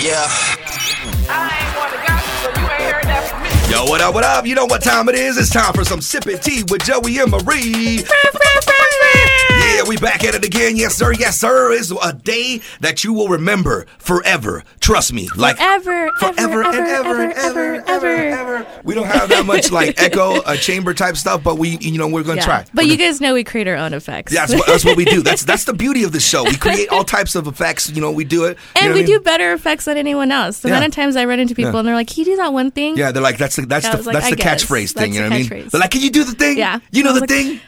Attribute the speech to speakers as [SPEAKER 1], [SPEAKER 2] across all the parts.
[SPEAKER 1] Yeah.
[SPEAKER 2] I ain't one to gossip, so you ain't heard that from me.
[SPEAKER 1] Yo, what up, what up? You know what time it is? It's time for some sipping tea with Joey and Marie. Yeah, we back at it again. Yes, sir. Yes, sir. It's a day that you will remember forever. Trust me. Like
[SPEAKER 3] Forever,
[SPEAKER 1] forever
[SPEAKER 3] ever,
[SPEAKER 1] and ever and
[SPEAKER 3] ever,
[SPEAKER 1] ever, ever,
[SPEAKER 3] ever.
[SPEAKER 1] ever. We don't have that much like echo, uh, chamber type stuff, but we, you know, we're gonna
[SPEAKER 3] Yeah.
[SPEAKER 1] try.
[SPEAKER 3] But
[SPEAKER 1] We're
[SPEAKER 3] you
[SPEAKER 1] gonna-
[SPEAKER 3] guys know we create our own effects.
[SPEAKER 1] That's what, that's what we do. That's that's the beauty of the show. We create all types of effects. You know, we do it.
[SPEAKER 3] And we
[SPEAKER 1] I
[SPEAKER 3] do better effects than anyone else. The
[SPEAKER 1] Yeah.
[SPEAKER 3] amount of times I run into people
[SPEAKER 1] Yeah.
[SPEAKER 3] and they're like, "Can you do that one thing?"
[SPEAKER 1] Yeah, they're like that's the that's the
[SPEAKER 3] like,
[SPEAKER 1] that's
[SPEAKER 3] I
[SPEAKER 1] the
[SPEAKER 3] guess.
[SPEAKER 1] catchphrase thing. You know what I mean? They're like, can you do the thing?
[SPEAKER 3] Yeah.
[SPEAKER 1] You know the thing.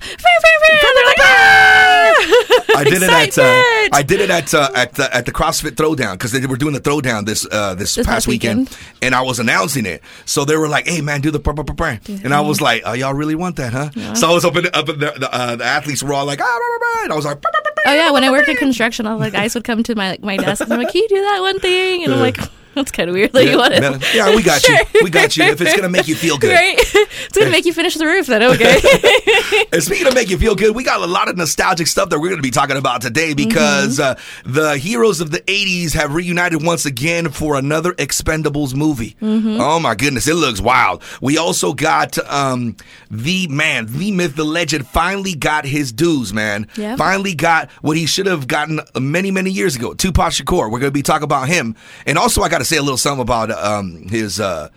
[SPEAKER 3] They're like, "Ah!"
[SPEAKER 1] I did it at uh, I did it at uh, at the at the CrossFit Throwdown because they were doing the throwdown this uh, this,
[SPEAKER 3] This
[SPEAKER 1] past weekend,
[SPEAKER 3] weekend.
[SPEAKER 1] and I was announcing it. So they were like, "Hey man, do the pr- pr- pr- pr-" and I was like, "Oh, y'all really want that, huh?" So I was up in up in the the, uh, the athletes were all like, "Ah," rah, rah, rah," and I was like, "Pr- pr- pr-
[SPEAKER 3] Oh yeah, when I worked in construction, all the guys would come to my like, my desk and I'm like, "Can you do that one thing?" And I'm like, "That's kind of weird that you want
[SPEAKER 1] yeah,
[SPEAKER 3] it."
[SPEAKER 1] yeah, we got
[SPEAKER 3] Sure.
[SPEAKER 1] you, we got you. If it's gonna make you feel good,
[SPEAKER 3] Right? It's gonna make you finish the roof. Then okay.
[SPEAKER 1] And speaking of make you feel good, we got a lot of nostalgic stuff that we're going to be talking about today because
[SPEAKER 3] Mm-hmm.
[SPEAKER 1] uh, the heroes of the 80s have reunited once again for another Expendables movie.
[SPEAKER 3] Mm-hmm.
[SPEAKER 1] Oh my goodness, it looks wild. We also got um, the man, the myth, the legend finally got his dues, man.
[SPEAKER 3] Yeah.
[SPEAKER 1] Finally got what he should have gotten many, many years ago. Tupac Shakur. We're going to be talking about him. And also, I got to say a little something about um, his. Uh,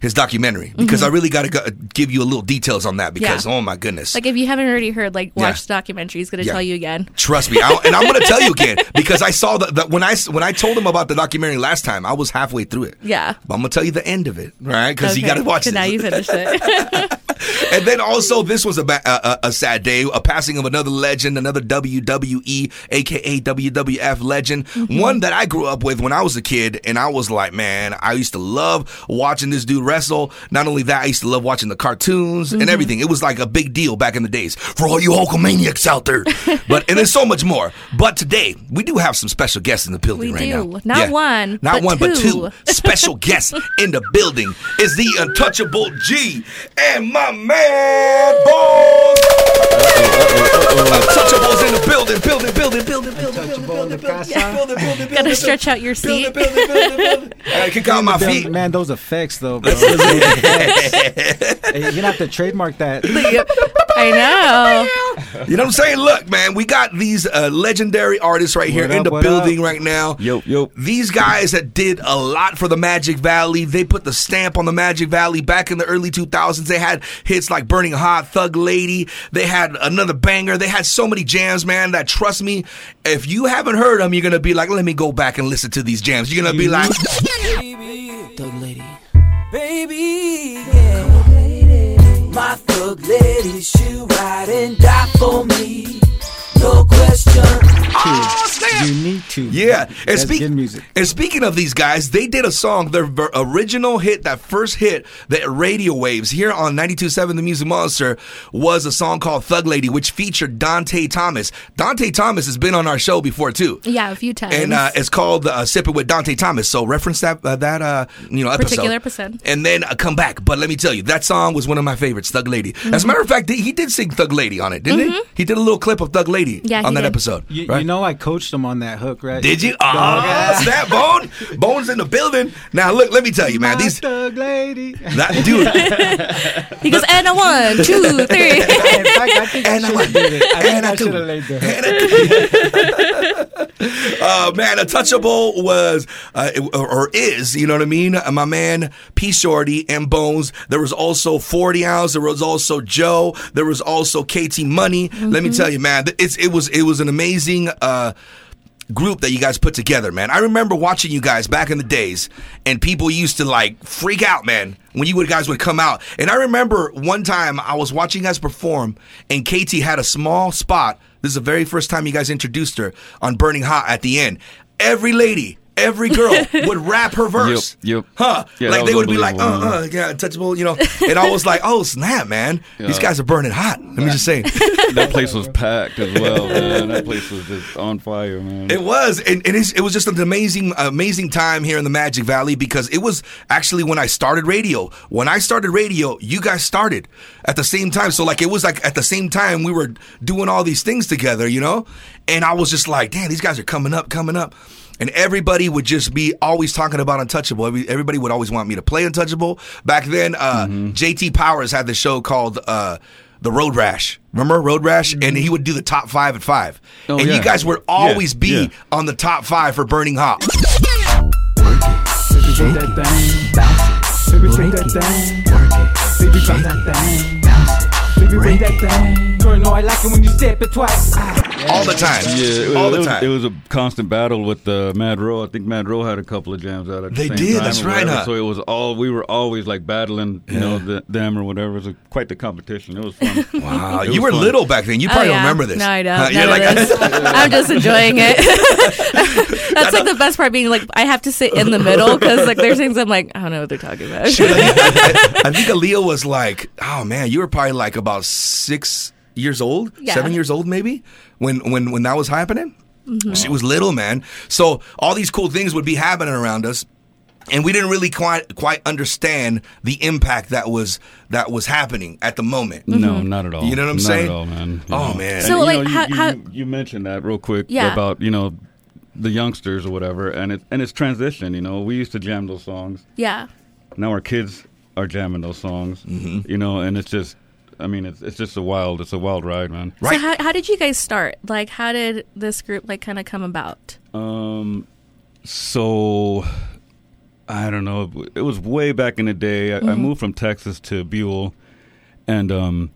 [SPEAKER 1] his documentary because I really got to give you a little details on that because
[SPEAKER 3] Mm-hmm. Yeah.
[SPEAKER 1] oh my goodness
[SPEAKER 3] like if you haven't already heard, like
[SPEAKER 1] Yeah.
[SPEAKER 3] watch the documentary. He's gonna
[SPEAKER 1] Yeah.
[SPEAKER 3] tell you again.
[SPEAKER 1] Trust me, I, and I'm going to tell you again because I saw that when I when I told him about the documentary last time, I was halfway through it.
[SPEAKER 3] Yeah.
[SPEAKER 1] but I'm going to tell you the end of it, right? Because you got to watch this.
[SPEAKER 3] now you finished it.
[SPEAKER 1] and then also, this was a, a, a, sad day, a passing of another legend, another WWE, aka WWF legend,
[SPEAKER 3] Mm-hmm.
[SPEAKER 1] one that I grew up with when I was a kid, and I was like, man, I used to love watching this dude wrestle. Not only that, I used to love watching the cartoons
[SPEAKER 3] Mm-hmm.
[SPEAKER 1] and everything. It was like a big deal back in the days for all you Hulkamaniacs out there. but and there's so much more. But today, we do have some special guests in the building
[SPEAKER 3] We
[SPEAKER 1] right
[SPEAKER 3] do.
[SPEAKER 1] now.
[SPEAKER 3] Not one,
[SPEAKER 1] not
[SPEAKER 3] but
[SPEAKER 1] one, but
[SPEAKER 3] two.
[SPEAKER 1] two special guests in the building is the untouchable G and my man Bonez. Untouchables in the building, building, building, building, building, building, building, building, building, building,
[SPEAKER 3] Gotta stretch out your seat.
[SPEAKER 1] I kick out my feet.
[SPEAKER 4] Man, those effects though, bro. Those effects. Hey, You're gonna have to trademark that.
[SPEAKER 3] I know.
[SPEAKER 1] You know what I'm saying? Look, man, we got these uh, legendary artists right here
[SPEAKER 4] What
[SPEAKER 1] in
[SPEAKER 4] up,
[SPEAKER 1] the building
[SPEAKER 4] up?
[SPEAKER 1] right now.
[SPEAKER 4] Yo, yo.
[SPEAKER 1] These guys that did a lot for the Magic Valley. They put the stamp on the Magic Valley back in the early 2000s. They had hits like Burning Hot, Thug Lady. They had another banger. They had so many jams, man, that trust me, if you haven't heard them, you're going to be like, let me go back and listen to these jams. You're going to be like, mm-hmm.
[SPEAKER 5] Thug lady. Baby, yeah. My thug lady, she ride and die for me. No question.
[SPEAKER 1] oh.
[SPEAKER 4] You need to.
[SPEAKER 1] Yeah, and,
[SPEAKER 4] That's
[SPEAKER 1] speak-
[SPEAKER 4] music.
[SPEAKER 1] and speaking of these guys, they did a song, their ver- original hit, that first hit, that radio waves here on 92.7 The Music Monster was a song called Thug Lady, which featured Dante Thomas. Dante Thomas has been on our show before too.
[SPEAKER 3] Yeah, a few times.
[SPEAKER 1] And uh, it's called uh, "Sipping with Dante Thomas." So reference that uh, that uh, you know episode.
[SPEAKER 3] Particular episode.
[SPEAKER 1] and then uh, come back. But let me tell you, that song was one of my favorites, "Thug Lady." As a matter of fact, he he did sing "Thug Lady" on it, didn't he? He did a little clip of "Thug Lady"
[SPEAKER 3] Mm-hmm. Yeah,
[SPEAKER 1] on that
[SPEAKER 3] did.
[SPEAKER 1] episode.
[SPEAKER 4] You,
[SPEAKER 1] right?
[SPEAKER 4] you know, I coached him on that hook, right?
[SPEAKER 1] Did you? Oh, snap, Bone. Bone's in the building. Now, look, let me tell you, man.
[SPEAKER 4] My
[SPEAKER 1] These,
[SPEAKER 4] thug lady.
[SPEAKER 1] that, dude,
[SPEAKER 3] he goes, and a one, two, three.
[SPEAKER 4] In fact, I think I
[SPEAKER 1] And
[SPEAKER 4] should
[SPEAKER 1] I-
[SPEAKER 4] have did it. I
[SPEAKER 1] and I
[SPEAKER 4] I
[SPEAKER 1] do.
[SPEAKER 4] should have laid the hook.
[SPEAKER 1] uh, man, Untouchable was, uh, or, or is, you know what I mean? Uh, my man, P Sho'ty and Bonez. There was also 40 Ounce. There was also Joe. There was also KT Money. Let me tell you, man, it's, it was, it was an amazing, uh, group that you guys put together, man. I remember watching you guys back in the days, and people used to like freak out, man, when you guys would come out. And I remember one time I was watching guys perform, and KT had a small spot. This is the very first time you guys introduced her on Burning Hot at the end. Every lady. Every girl would rap her verse.
[SPEAKER 6] Yep, yep.
[SPEAKER 1] Huh.
[SPEAKER 6] Yeah,
[SPEAKER 1] like they would be like, uh,
[SPEAKER 6] unbelievable,
[SPEAKER 1] uh, yeah, touchable, you know. And I was like, oh, snap, man. These guys are burning hot. Let me just say.
[SPEAKER 6] that place was packed as well, man. That place was just on fire, man.
[SPEAKER 1] It was, and, and it's, it was just an amazing, amazing time here in the Magic Valley because it was actually when I started radio. When I started radio, you guys started at the same time. So like it was like at the same time we were doing all these things together, you know. And I was just like, damn, these guys are coming up, coming up. And everybody would just be always talking about Untouchable. Every- Everybody would always want me to play Untouchable. Back then, uh, JT Powers had the show called uh, The Road Rash. Remember Road Rash? And he would do the top five at five.
[SPEAKER 6] Oh,
[SPEAKER 1] and you guys would
[SPEAKER 6] Yeah,
[SPEAKER 1] always be
[SPEAKER 6] yeah.
[SPEAKER 1] on the top five for Burning Hot.
[SPEAKER 5] Baby, shake that thing, bounce it. Baby, shake that thing, work it. Baby, bounce that thing, bounce it. Baby, bring that thing. Girl, know I like it when you step it twice. Ah.
[SPEAKER 1] All the time.
[SPEAKER 6] Yeah, it,
[SPEAKER 1] All the
[SPEAKER 6] was,
[SPEAKER 1] time.
[SPEAKER 6] it was a constant battle with uh, Mad Row. I think Mad Row had a couple of jams out at the
[SPEAKER 1] They
[SPEAKER 6] same
[SPEAKER 1] did,
[SPEAKER 6] time
[SPEAKER 1] that's right, huh?
[SPEAKER 6] So it was all we were always like battling, you know, the, them or whatever. It was quite the competition. It was fun.
[SPEAKER 1] Wow,
[SPEAKER 6] It
[SPEAKER 1] you were
[SPEAKER 6] fun.
[SPEAKER 1] little back then. You
[SPEAKER 3] Oh,
[SPEAKER 1] probably
[SPEAKER 3] yeah.
[SPEAKER 1] don't remember this.
[SPEAKER 3] No, I don't.
[SPEAKER 1] Huh,
[SPEAKER 3] None
[SPEAKER 1] you're
[SPEAKER 3] of
[SPEAKER 1] like,
[SPEAKER 3] this. I'm just enjoying it. That's like the best part. Being like, I have to sit in the middle because like there's things I'm like, I don't know what they're talking about.
[SPEAKER 1] Shit, I, I- I think Aaliyah was like, oh man, you were probably like about six years old,
[SPEAKER 3] Yeah.
[SPEAKER 1] seven years old maybe, when when when that was happening.
[SPEAKER 3] Mm-hmm.
[SPEAKER 1] She was little, man. So all these cool things would be happening around us. And we didn't really quite quite understand the impact that was that was happening at the moment.
[SPEAKER 6] No, not at all.
[SPEAKER 1] You know what I'm
[SPEAKER 6] not
[SPEAKER 1] saying?
[SPEAKER 6] At all, man. You
[SPEAKER 1] Oh,
[SPEAKER 6] know.
[SPEAKER 1] man.
[SPEAKER 6] And,
[SPEAKER 3] So,
[SPEAKER 6] you
[SPEAKER 3] like,
[SPEAKER 6] know, you,
[SPEAKER 3] how-
[SPEAKER 6] you,
[SPEAKER 3] how-
[SPEAKER 6] you- you mentioned that real quick
[SPEAKER 3] Yeah.
[SPEAKER 6] about you know the youngsters or whatever, and it and it's transition. You know, we used to jam those songs.
[SPEAKER 3] yeah.
[SPEAKER 6] Now our kids are jamming those songs.
[SPEAKER 1] Mm-hmm.
[SPEAKER 6] You know, and it's just, I mean, it's it's just a wild, it's a wild ride, man.
[SPEAKER 1] Right.
[SPEAKER 3] So how how did you guys start? Like, how did this group like kind of come about?
[SPEAKER 6] Um, so I don't know. It was way back in the day. I, I moved from Texas to Buhl, and um,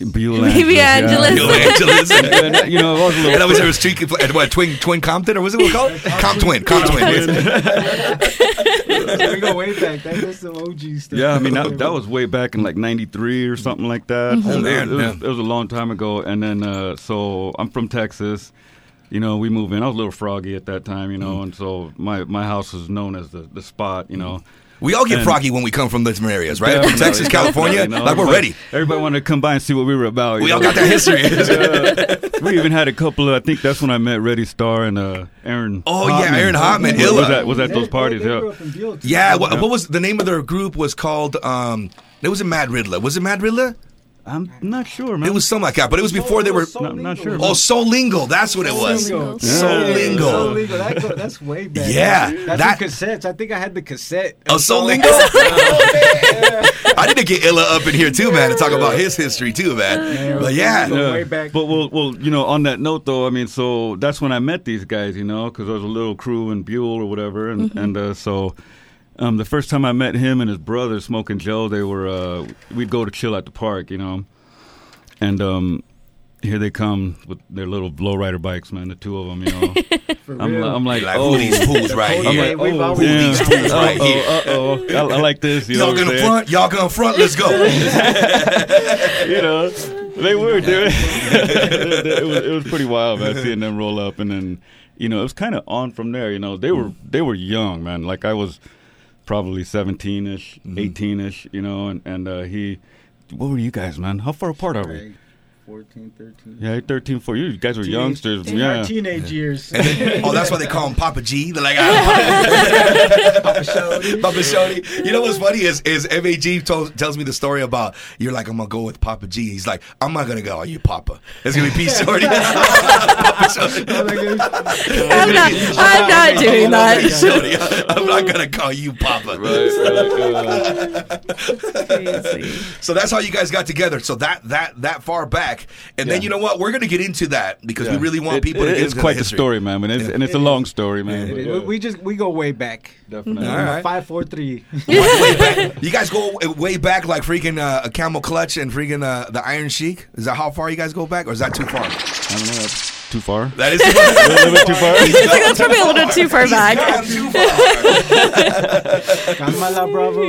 [SPEAKER 6] Buhl
[SPEAKER 3] Maybe
[SPEAKER 6] Angeles.
[SPEAKER 3] Angeles.
[SPEAKER 1] Yo, Angeles.
[SPEAKER 6] yeah. And, uh, you know, I was a little.
[SPEAKER 1] and that was there was twin, what, twin twin Compton or was it what called? Comp twin, Comp twin.
[SPEAKER 4] we go way back. That, that's some OG stuff.
[SPEAKER 6] Yeah, I mean that, that was way back in like '93 or something like that.
[SPEAKER 1] Oh, man,
[SPEAKER 6] it was,
[SPEAKER 1] yeah.
[SPEAKER 6] it was a long time ago. And then, uh, so I'm from Texas. You know, we moved in. I was a little froggy at that time, you
[SPEAKER 1] Mm.
[SPEAKER 6] know, and so my, my house was known as the, the spot, you know.
[SPEAKER 1] We all get
[SPEAKER 6] And-
[SPEAKER 1] froggy when we come from different areas, right? From Texas, California,
[SPEAKER 6] definitely, you know,
[SPEAKER 1] like we're ready.
[SPEAKER 6] Everybody wanted to come by and see what we were about. you
[SPEAKER 1] We all got that history.
[SPEAKER 6] we even had a couple of. I think that's when I met Reddy Star and uh, Aaron.
[SPEAKER 1] Oh, yeah, Aaron Hotman,
[SPEAKER 6] Was,
[SPEAKER 1] Illa.
[SPEAKER 6] was at was at those parties.
[SPEAKER 4] They, they
[SPEAKER 6] Yeah.
[SPEAKER 4] grew up in Buhl, too.
[SPEAKER 1] Yeah, what, what was the name of their group? Was called um, it was a Mad Riddler. Was it Mad Riddler?
[SPEAKER 6] I'm not sure, man.
[SPEAKER 1] It was something like that, but it was before they were.
[SPEAKER 6] Not- not sure.
[SPEAKER 1] Oh, Solingo, that's what it was.
[SPEAKER 4] Solingo.
[SPEAKER 1] Solingo.
[SPEAKER 4] Solingo. That go, that's way back.
[SPEAKER 1] Yeah,
[SPEAKER 4] that's
[SPEAKER 1] that-
[SPEAKER 4] the cassettes. I think I had the cassette.
[SPEAKER 1] Oh, Solingo. I need to get Illa up in here too, man, to talk about his history too, man. But yeah,
[SPEAKER 4] Go way back.
[SPEAKER 6] But well, well, you know, on that note though, I mean, so that's when I met these guys, you know, because there was a little crew in Buhl or whatever, and and uh, so. Um, the first time I met him and his brother, Smoking Joe, they were uh, we'd go to chill at the park, you know, and um, here they come with their little lowrider bikes, man, the two of them, you know. I'm,
[SPEAKER 4] real.
[SPEAKER 6] I'm like,
[SPEAKER 1] like
[SPEAKER 6] oh,
[SPEAKER 1] who these fools right here?
[SPEAKER 4] I'm
[SPEAKER 1] here?
[SPEAKER 4] like, we've
[SPEAKER 6] oh,
[SPEAKER 4] always-
[SPEAKER 1] these fools right
[SPEAKER 6] Uh-oh,
[SPEAKER 1] here?
[SPEAKER 6] Uh-oh, I, I like this. You
[SPEAKER 1] y'all
[SPEAKER 6] what I'm
[SPEAKER 1] gonna
[SPEAKER 6] saying?
[SPEAKER 1] front? Y'all gonna front? Let's go.
[SPEAKER 6] you know, they were doing. it was it was pretty wild, man, seeing them roll up, and then you know it was kind of on from there. You know, they were they were young, man. Like I was probably seventeen ish, eighteen ish. You know, and and uh, he. What were you guys, man? How far apart are we?
[SPEAKER 4] 14, 13.
[SPEAKER 6] Yeah, 13, 14. You guys were
[SPEAKER 4] Teenage-
[SPEAKER 6] youngsters.
[SPEAKER 4] in our
[SPEAKER 6] Yeah.
[SPEAKER 4] teenage years.
[SPEAKER 1] oh, that's why they call him Papa G. They're like, ah,
[SPEAKER 4] Papa Shody.
[SPEAKER 1] Papa Shody. You know what's funny is is MAG told, tells me the story about you're like I'm gonna go with Papa G. He's like I'm not gonna go. Are you Papa? It's gonna be P Sho'ty. Papa Shorty.
[SPEAKER 3] I'm not. I'm not doing that.
[SPEAKER 1] Shorty. I'm not gonna call you Papa.
[SPEAKER 3] Crazy.
[SPEAKER 1] So that's how you guys got together. So that that that far back, and then you know what? We're gonna get into that because we really want
[SPEAKER 6] It-
[SPEAKER 1] people to get
[SPEAKER 6] It's
[SPEAKER 1] into
[SPEAKER 6] quite
[SPEAKER 1] the
[SPEAKER 6] the
[SPEAKER 1] history.
[SPEAKER 6] story, man, and it's, and it's a long story, man. but,
[SPEAKER 4] We-
[SPEAKER 6] yeah,
[SPEAKER 4] We just we go way back.
[SPEAKER 6] definitely.
[SPEAKER 1] All right.
[SPEAKER 4] Five, four, three.
[SPEAKER 1] You guys go way back, like freaking uh, a camel clutch and freaking uh, the Iron Sheik. Is that how far you guys go back, or is that too far?
[SPEAKER 6] I don't know. That's too far.
[SPEAKER 1] That is too far.
[SPEAKER 6] a little bit too far.
[SPEAKER 3] Oh, it's like that's probably a little too far back.
[SPEAKER 1] Gone too far.
[SPEAKER 4] Kamala Bravo.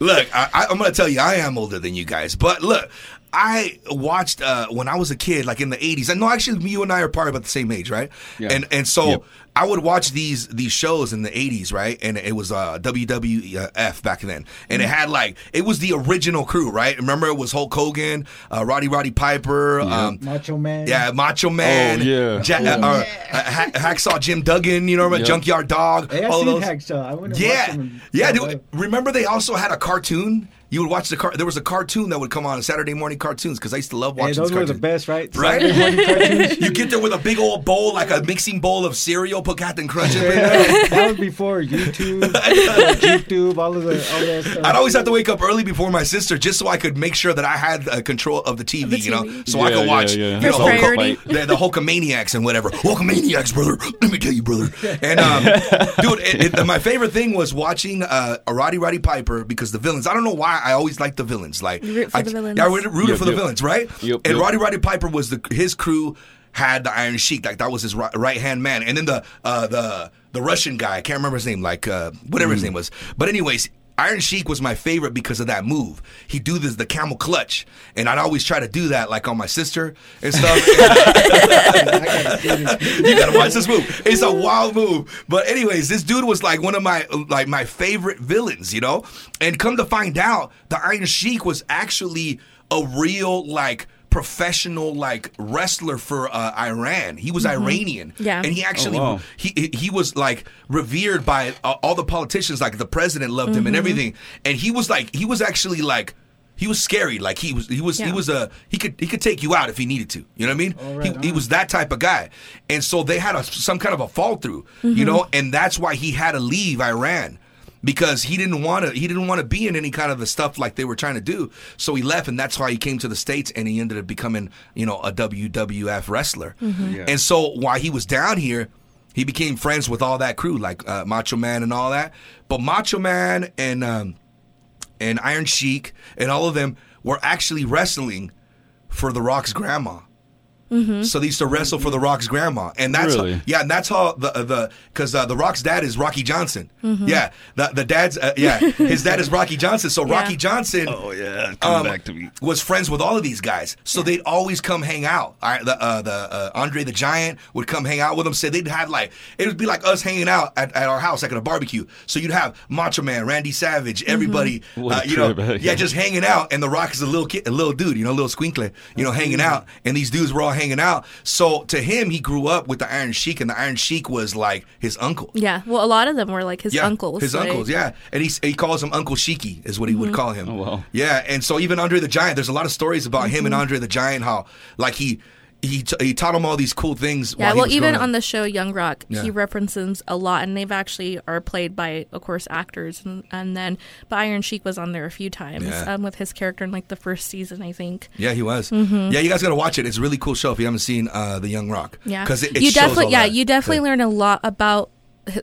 [SPEAKER 1] look, I, I, I'm going to tell you, I am older than you guys. But look, I watched uh, when I was a kid, like in the 80s. And no, actually, you and I are probably about the same age, right?
[SPEAKER 6] Yeah.
[SPEAKER 1] And and so
[SPEAKER 6] Yep.
[SPEAKER 1] I would watch these these shows in the 80s, right? And it was uh, WWF back then. And it had like, it was the original crew, right? Remember, it was Hulk Hogan, uh, Rowdy Roddy Piper, um,
[SPEAKER 4] Macho Man.
[SPEAKER 1] yeah, Macho Man.
[SPEAKER 6] Oh, yeah.
[SPEAKER 1] Ja- uh, uh, ha- Hacksaw Jim Duggan, you know, remember
[SPEAKER 6] Yep.
[SPEAKER 1] Junkyard Dog.
[SPEAKER 4] Hey, I
[SPEAKER 1] all
[SPEAKER 4] seen
[SPEAKER 1] those.
[SPEAKER 4] Hacksaw. I went and watched
[SPEAKER 1] Yeah, yeah.
[SPEAKER 4] Oh,
[SPEAKER 1] Dude, remember they also had a cartoon You would watch the car. There was a cartoon that would come on Saturday morning cartoons because I used to love
[SPEAKER 4] Hey,
[SPEAKER 1] watching.
[SPEAKER 4] those
[SPEAKER 1] these
[SPEAKER 4] were the best, right?
[SPEAKER 1] Right?
[SPEAKER 4] Saturday morning cartoons.
[SPEAKER 1] You get there with a big old bowl, like a mixing bowl of cereal, put Captain Crunch in there.
[SPEAKER 4] Yeah, that was before YouTube, YouTube, all of the all that stuff.
[SPEAKER 1] I'd always have to wake up early before my sister just so I could make sure that I had uh, control of the TV,
[SPEAKER 3] the
[SPEAKER 1] you know,
[SPEAKER 3] TV.
[SPEAKER 1] so I could watch
[SPEAKER 6] yeah.
[SPEAKER 1] you know, Hulk- the, the Hulkamaniacs and whatever. Hulkamaniacs, brother. Let me tell you, brother. And um, dude, it, it, my favorite thing was watching uh, a Rowdy Roddy Piper because the villains. I don't know why I always liked the villains. Like
[SPEAKER 3] You root for
[SPEAKER 1] I,
[SPEAKER 3] the villains.
[SPEAKER 1] Yeah, I rooted rooted
[SPEAKER 6] Yep,
[SPEAKER 1] for the
[SPEAKER 6] yep.
[SPEAKER 1] villains, right?
[SPEAKER 6] Yep,
[SPEAKER 1] and
[SPEAKER 6] yep.
[SPEAKER 1] Rowdy Roddy Piper was the his crew had the Iron Sheik, like that was his right hand man, and then the uh, the the Russian guy, I can't remember his name, like uh, whatever
[SPEAKER 6] Mm.
[SPEAKER 1] his name was. But anyways. Iron Sheik was my favorite because of that move. He do this the camel clutch, and I'd always try to do that like on my sister and stuff. you gotta watch this move. It's a wild move. But anyways, this dude was like one of my like my favorite villains, you know. And come to find out, the Iron Sheik was actually a real like professional like wrestler for uh, Iran. He was Iranian,
[SPEAKER 3] Yeah.
[SPEAKER 1] and he actually
[SPEAKER 6] Oh, wow.
[SPEAKER 1] he he- he was like revered by uh, all the politicians. Like the president loved him and everything. And he was like he was actually like. He was scary, like he was. He was. He was a. He could. He could take you out if he needed to. You know what I mean?
[SPEAKER 4] Oh, right
[SPEAKER 1] he, he was that type of guy, and so they had a, some kind of a fall through. You
[SPEAKER 3] Mm-hmm.
[SPEAKER 1] know, and that's why he had to leave Iran because he didn't want to. He didn't want to be in any kind of the stuff like they were trying to do. So he left, and that's why he came to the states, and he ended up becoming, you know, a WWF wrestler.
[SPEAKER 3] Mm-hmm.
[SPEAKER 6] Yeah.
[SPEAKER 1] And so while he was down here, he became friends with all that crew, like uh, Macho Man and all that. But Macho Man and um, and Iron Sheik and all of them were actually wrestling for The Rock's grandma. So they used to wrestle for The Rock's grandma, and that's
[SPEAKER 6] Really?
[SPEAKER 1] how, yeah, and that's how the the because uh, The Rock's dad is Rocky Johnson. Yeah, the the dad's uh, yeah, his dad is Rocky Johnson. So
[SPEAKER 3] Yeah.
[SPEAKER 1] Rocky Johnson.
[SPEAKER 6] Oh yeah, come
[SPEAKER 1] um,
[SPEAKER 6] back to me.
[SPEAKER 1] Was friends with all of these guys, so they'd always come hang out. All right, the uh, the uh, Andre the Giant would come hang out with them. So they'd have like it would be like us hanging out at, at our house, like at a barbecue. So you'd have Macho Man, Randy Savage, everybody,
[SPEAKER 6] What a
[SPEAKER 1] uh, you know, yeah,
[SPEAKER 6] yeah.
[SPEAKER 1] just hanging out. And the Rock is a little kid, a little dude, you know, a little squinkly, you know, hanging out. And these dudes were all hanging out. So to him, he grew up with the Iron Sheik, and the Iron Sheik was like his uncle.
[SPEAKER 3] Yeah. Well, a lot of them were like his
[SPEAKER 1] Yeah,
[SPEAKER 3] uncles.
[SPEAKER 1] His
[SPEAKER 3] like- Mm-hmm.
[SPEAKER 1] uncles, yeah. And he, he calls him Uncle Sheiky, is what he would call him.
[SPEAKER 6] Oh, wow.
[SPEAKER 1] Yeah, and so even Andre the Giant, there's a lot of stories about him and
[SPEAKER 3] Mm-hmm.
[SPEAKER 1] Andre the Giant, how, like, he he, t- he taught him all these cool things.
[SPEAKER 3] Yeah, well, even on the show Young Rock,
[SPEAKER 1] Yeah.
[SPEAKER 3] he references a lot, and they've actually are played by, of course, actors, and, and then but Iron Sheik was on there a few times
[SPEAKER 1] Yeah.
[SPEAKER 3] um, with his character in like the first season, I think.
[SPEAKER 1] Yeah, he was.
[SPEAKER 3] Mm-hmm.
[SPEAKER 1] Yeah, you guys got to watch it. It's a really cool show if you haven't seen uh, The Young Rock.
[SPEAKER 3] Yeah,
[SPEAKER 1] Because
[SPEAKER 3] you
[SPEAKER 1] shows
[SPEAKER 3] definitely, yeah,
[SPEAKER 1] that.
[SPEAKER 3] you definitely
[SPEAKER 1] Yeah.
[SPEAKER 3] learn a lot about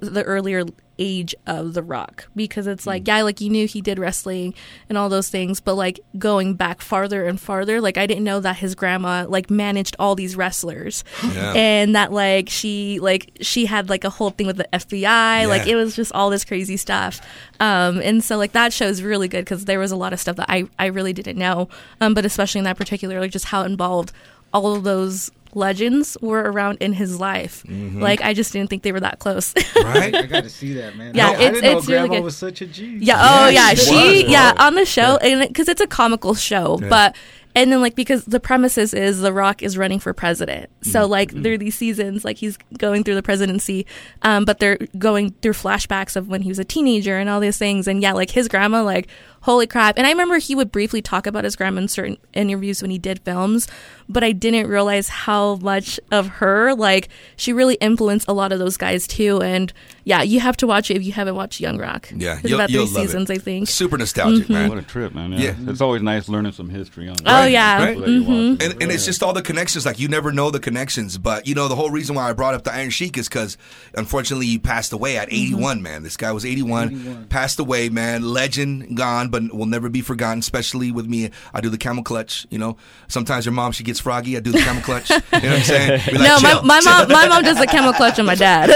[SPEAKER 3] the earlier age of the rock because it's like yeah like you knew he did wrestling and all those things but like going back farther and farther like i didn't know that his grandma like managed all these wrestlers.
[SPEAKER 1] Yeah.
[SPEAKER 3] and that like she like she had like a whole thing with the fbi like it was just all this crazy stuff. Um and so like that show's really good because there was a lot of stuff that i i really didn't know um but especially in that particular like just how it involved all of those legends were around in his life like i just didn't think they were that close
[SPEAKER 1] Mm-hmm. Right?
[SPEAKER 4] I got to see that, man.
[SPEAKER 3] Yeah,
[SPEAKER 4] I, I
[SPEAKER 3] it's-
[SPEAKER 4] didn't know
[SPEAKER 3] it's really
[SPEAKER 4] Grandma
[SPEAKER 3] good.
[SPEAKER 4] was such a G.
[SPEAKER 3] Yeah. Oh,
[SPEAKER 1] Yeah,
[SPEAKER 3] yeah.
[SPEAKER 1] she
[SPEAKER 3] She,
[SPEAKER 1] was,
[SPEAKER 3] yeah, on the show, and because it's a comical show, but and then like because the premises is The Rock is running for president, so like there are these seasons like he's going through the presidency, um, but they're going through flashbacks of when he was a teenager and all these things, and yeah, like his grandma, like holy crap, and I remember he would briefly talk about his grandma in certain interviews when he did films, but I didn't realize how much of her like she really influenced a lot of those guys too, and yeah, you have to watch it if you haven't watched Young Rock.
[SPEAKER 1] Yeah,
[SPEAKER 3] There's
[SPEAKER 1] you'll-
[SPEAKER 3] about
[SPEAKER 1] you'll
[SPEAKER 3] three
[SPEAKER 1] love it.
[SPEAKER 3] seasons, I think.
[SPEAKER 1] Super nostalgic, man.
[SPEAKER 6] What a trip, man! Yeah.
[SPEAKER 1] Yeah.
[SPEAKER 6] it's always nice learning some history on.
[SPEAKER 3] Oh, Oh,
[SPEAKER 1] right,
[SPEAKER 3] yeah.
[SPEAKER 1] right.
[SPEAKER 6] People that you watch. Mm-hmm.
[SPEAKER 1] And, and it's just all the connections. Like you never know the connections, but you know the whole reason why I brought up the Iron Sheik is because unfortunately he passed away at mm-hmm. 81. Man, this guy was 81,
[SPEAKER 4] 81.
[SPEAKER 1] passed away. Man, legend gone, but will never be forgotten. Especially with me, I do the camel clutch. You know, sometimes your mom she gets froggy. I do the camel clutch. You know what I'm saying? Like,
[SPEAKER 3] no, my,
[SPEAKER 1] "Chill,
[SPEAKER 3] my
[SPEAKER 1] chill."
[SPEAKER 3] mom my mom does the camel clutch on my dad.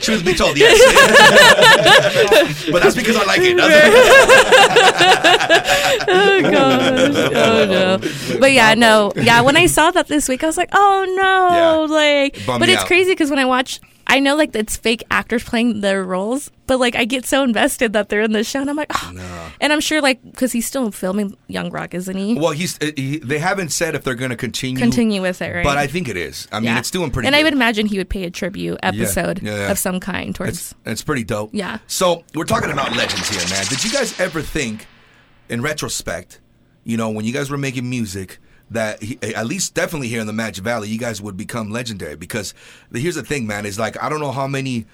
[SPEAKER 1] Truth be told, yes. but that's because I like it.
[SPEAKER 3] Oh gosh. Oh no. But yeah, no. Yeah, when I saw that this week, I was like, oh no.
[SPEAKER 1] Yeah.
[SPEAKER 3] Like but it's
[SPEAKER 1] out.
[SPEAKER 3] crazy because when I watch I know like it's fake actors playing their roles, but like I get so invested that they're in the show, and I'm like, oh. and I'm sure like because he's still filming Young Rock, isn't he?
[SPEAKER 1] Well, he's uh, he, they haven't said if they're going to continue.
[SPEAKER 3] Continue with it, right?
[SPEAKER 1] But I think it is. I mean,
[SPEAKER 3] Yeah.
[SPEAKER 1] it's doing pretty.
[SPEAKER 3] And
[SPEAKER 1] good.
[SPEAKER 3] I would imagine he would pay a tribute episode
[SPEAKER 1] Yeah, yeah.
[SPEAKER 3] of some kind towards.
[SPEAKER 1] It's, it's pretty dope.
[SPEAKER 3] Yeah.
[SPEAKER 1] So we're talking about legends here, man. Did you guys ever think, in retrospect, you know, when you guys were making music, that he, at least definitely here in the Magic Valley, you guys would become legendary? Because here's the thing, man. Is like I don't know how many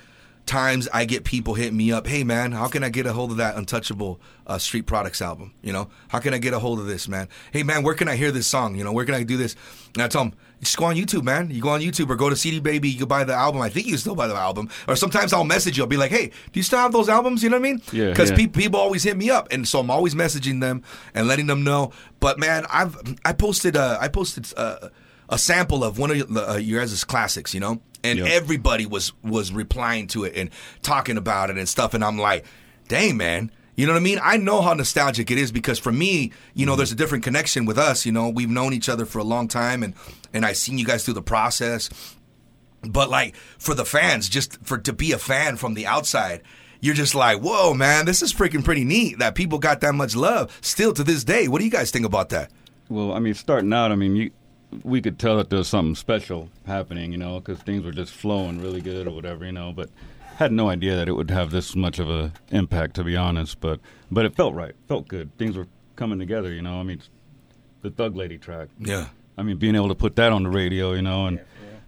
[SPEAKER 1] times I get people hitting me up. Hey, man, how can I get a hold of that Untouchable uh, Street Products album? You know, how can I get a hold of this, man? Hey, man, where can I hear this song? You know, where can I do this? And I tell them, just go on YouTube, man. You go on YouTube or go to CD Baby. You can buy the album. I think you can still buy the album. Or sometimes I'll message you. I'll be like, hey, do you still have those albums? You know what I mean?
[SPEAKER 6] Yeah,
[SPEAKER 1] Because
[SPEAKER 6] yeah.
[SPEAKER 1] people people always hit me up, and so I'm always messaging them and letting them know. But man, I've I posted uh, I posted uh, a sample of one of your, uh, your guys' classics, you know, and
[SPEAKER 6] Yep.
[SPEAKER 1] everybody was was replying to it and talking about it and stuff, and I'm like, dang man. You know what I mean? I know how nostalgic it is because for me, you know, mm-hmm. there's a different connection with us. You know, we've known each other for a long time, and and I've seen you guys through the process. But like for the fans, just for to be a fan from the outside, you're just like, whoa, man, this is freaking pretty neat that people got that much love still to this day. What do you guys think about that?
[SPEAKER 6] Well, I mean, starting out, I mean, you, we could tell that there was something special happening, you know, because things were just flowing really good or whatever, you know. But had no idea that it would have this much of a impact, to be honest. But but it felt right, felt good. Things were coming together, you know. I mean, the Thug Lady track.
[SPEAKER 1] Yeah.
[SPEAKER 6] I mean, being able to put that on the radio, you know, and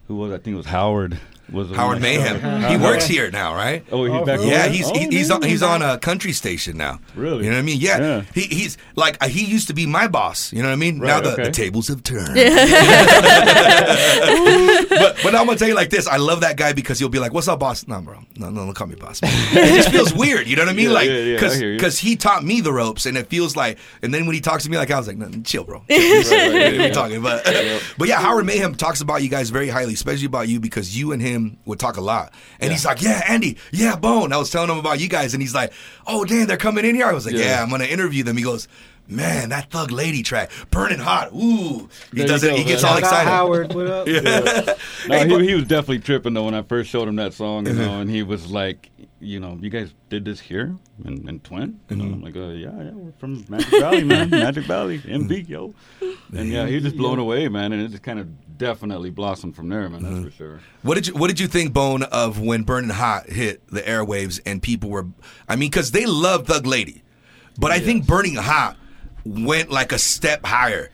[SPEAKER 6] who was I think it was Howard was the
[SPEAKER 1] Howard Mayhem.
[SPEAKER 6] started-
[SPEAKER 1] He works here now, right?
[SPEAKER 6] Oh, he's back.
[SPEAKER 1] Yeah, he's
[SPEAKER 6] Oh,
[SPEAKER 1] he, he's on, he's on a country station now.
[SPEAKER 6] Really?
[SPEAKER 1] You know what I mean? Yeah.
[SPEAKER 6] Yeah.
[SPEAKER 1] He he's like uh, he used to be my boss. You know what I mean?
[SPEAKER 6] Right,
[SPEAKER 1] now the,
[SPEAKER 6] okay.
[SPEAKER 1] the tables have turned. but but I'm gonna tell you like this. I love that guy because he'll be like, "What's up, boss?" No, bro. No, no, don't call me boss. it just feels weird. You know what I mean?
[SPEAKER 6] Yeah,
[SPEAKER 1] like
[SPEAKER 6] yeah, yeah,
[SPEAKER 1] because because he taught me the ropes, and it feels like. And then when he talks to me, like I was like, no, "Chill, bro." We're talking, but but yeah, Howard Mayhem talks about you guys very highly, especially about you because you and him would talk a lot. And he's like, "Yeah, Andy, yeah, Bone." I was telling him about you guys, and he's like, "Oh, damn, they're coming in here." I was like, "Yeah,
[SPEAKER 6] Yeah.
[SPEAKER 1] I'm gonna interview them." He goes. Man, that Thug Lady track, burning hot. Ooh, he
[SPEAKER 6] There
[SPEAKER 1] does it.
[SPEAKER 6] go,
[SPEAKER 1] He gets
[SPEAKER 6] man.
[SPEAKER 1] all excited.
[SPEAKER 4] Howard, what up?
[SPEAKER 6] No,
[SPEAKER 1] Hey,
[SPEAKER 6] he,
[SPEAKER 1] but-
[SPEAKER 6] he was definitely tripping though when I first showed him that song,
[SPEAKER 1] Uh-huh.
[SPEAKER 6] you know, and he was like, you know, you guys did this here in, in Twin? You know, I'm
[SPEAKER 1] Mm-hmm.
[SPEAKER 6] like, uh, yeah, yeah, we're from Magic Valley, man, Magic Valley, MB, yo. And yeah, he was just blown away, man, and it just kind of definitely blossomed from there, man. That's
[SPEAKER 1] Mm-hmm.
[SPEAKER 6] for sure.
[SPEAKER 1] What did you What did you think, Bone, of when Burning Hot hit the airwaves and people were? I mean, because they love Thug Lady, but I think Burning Hot went like a step higher.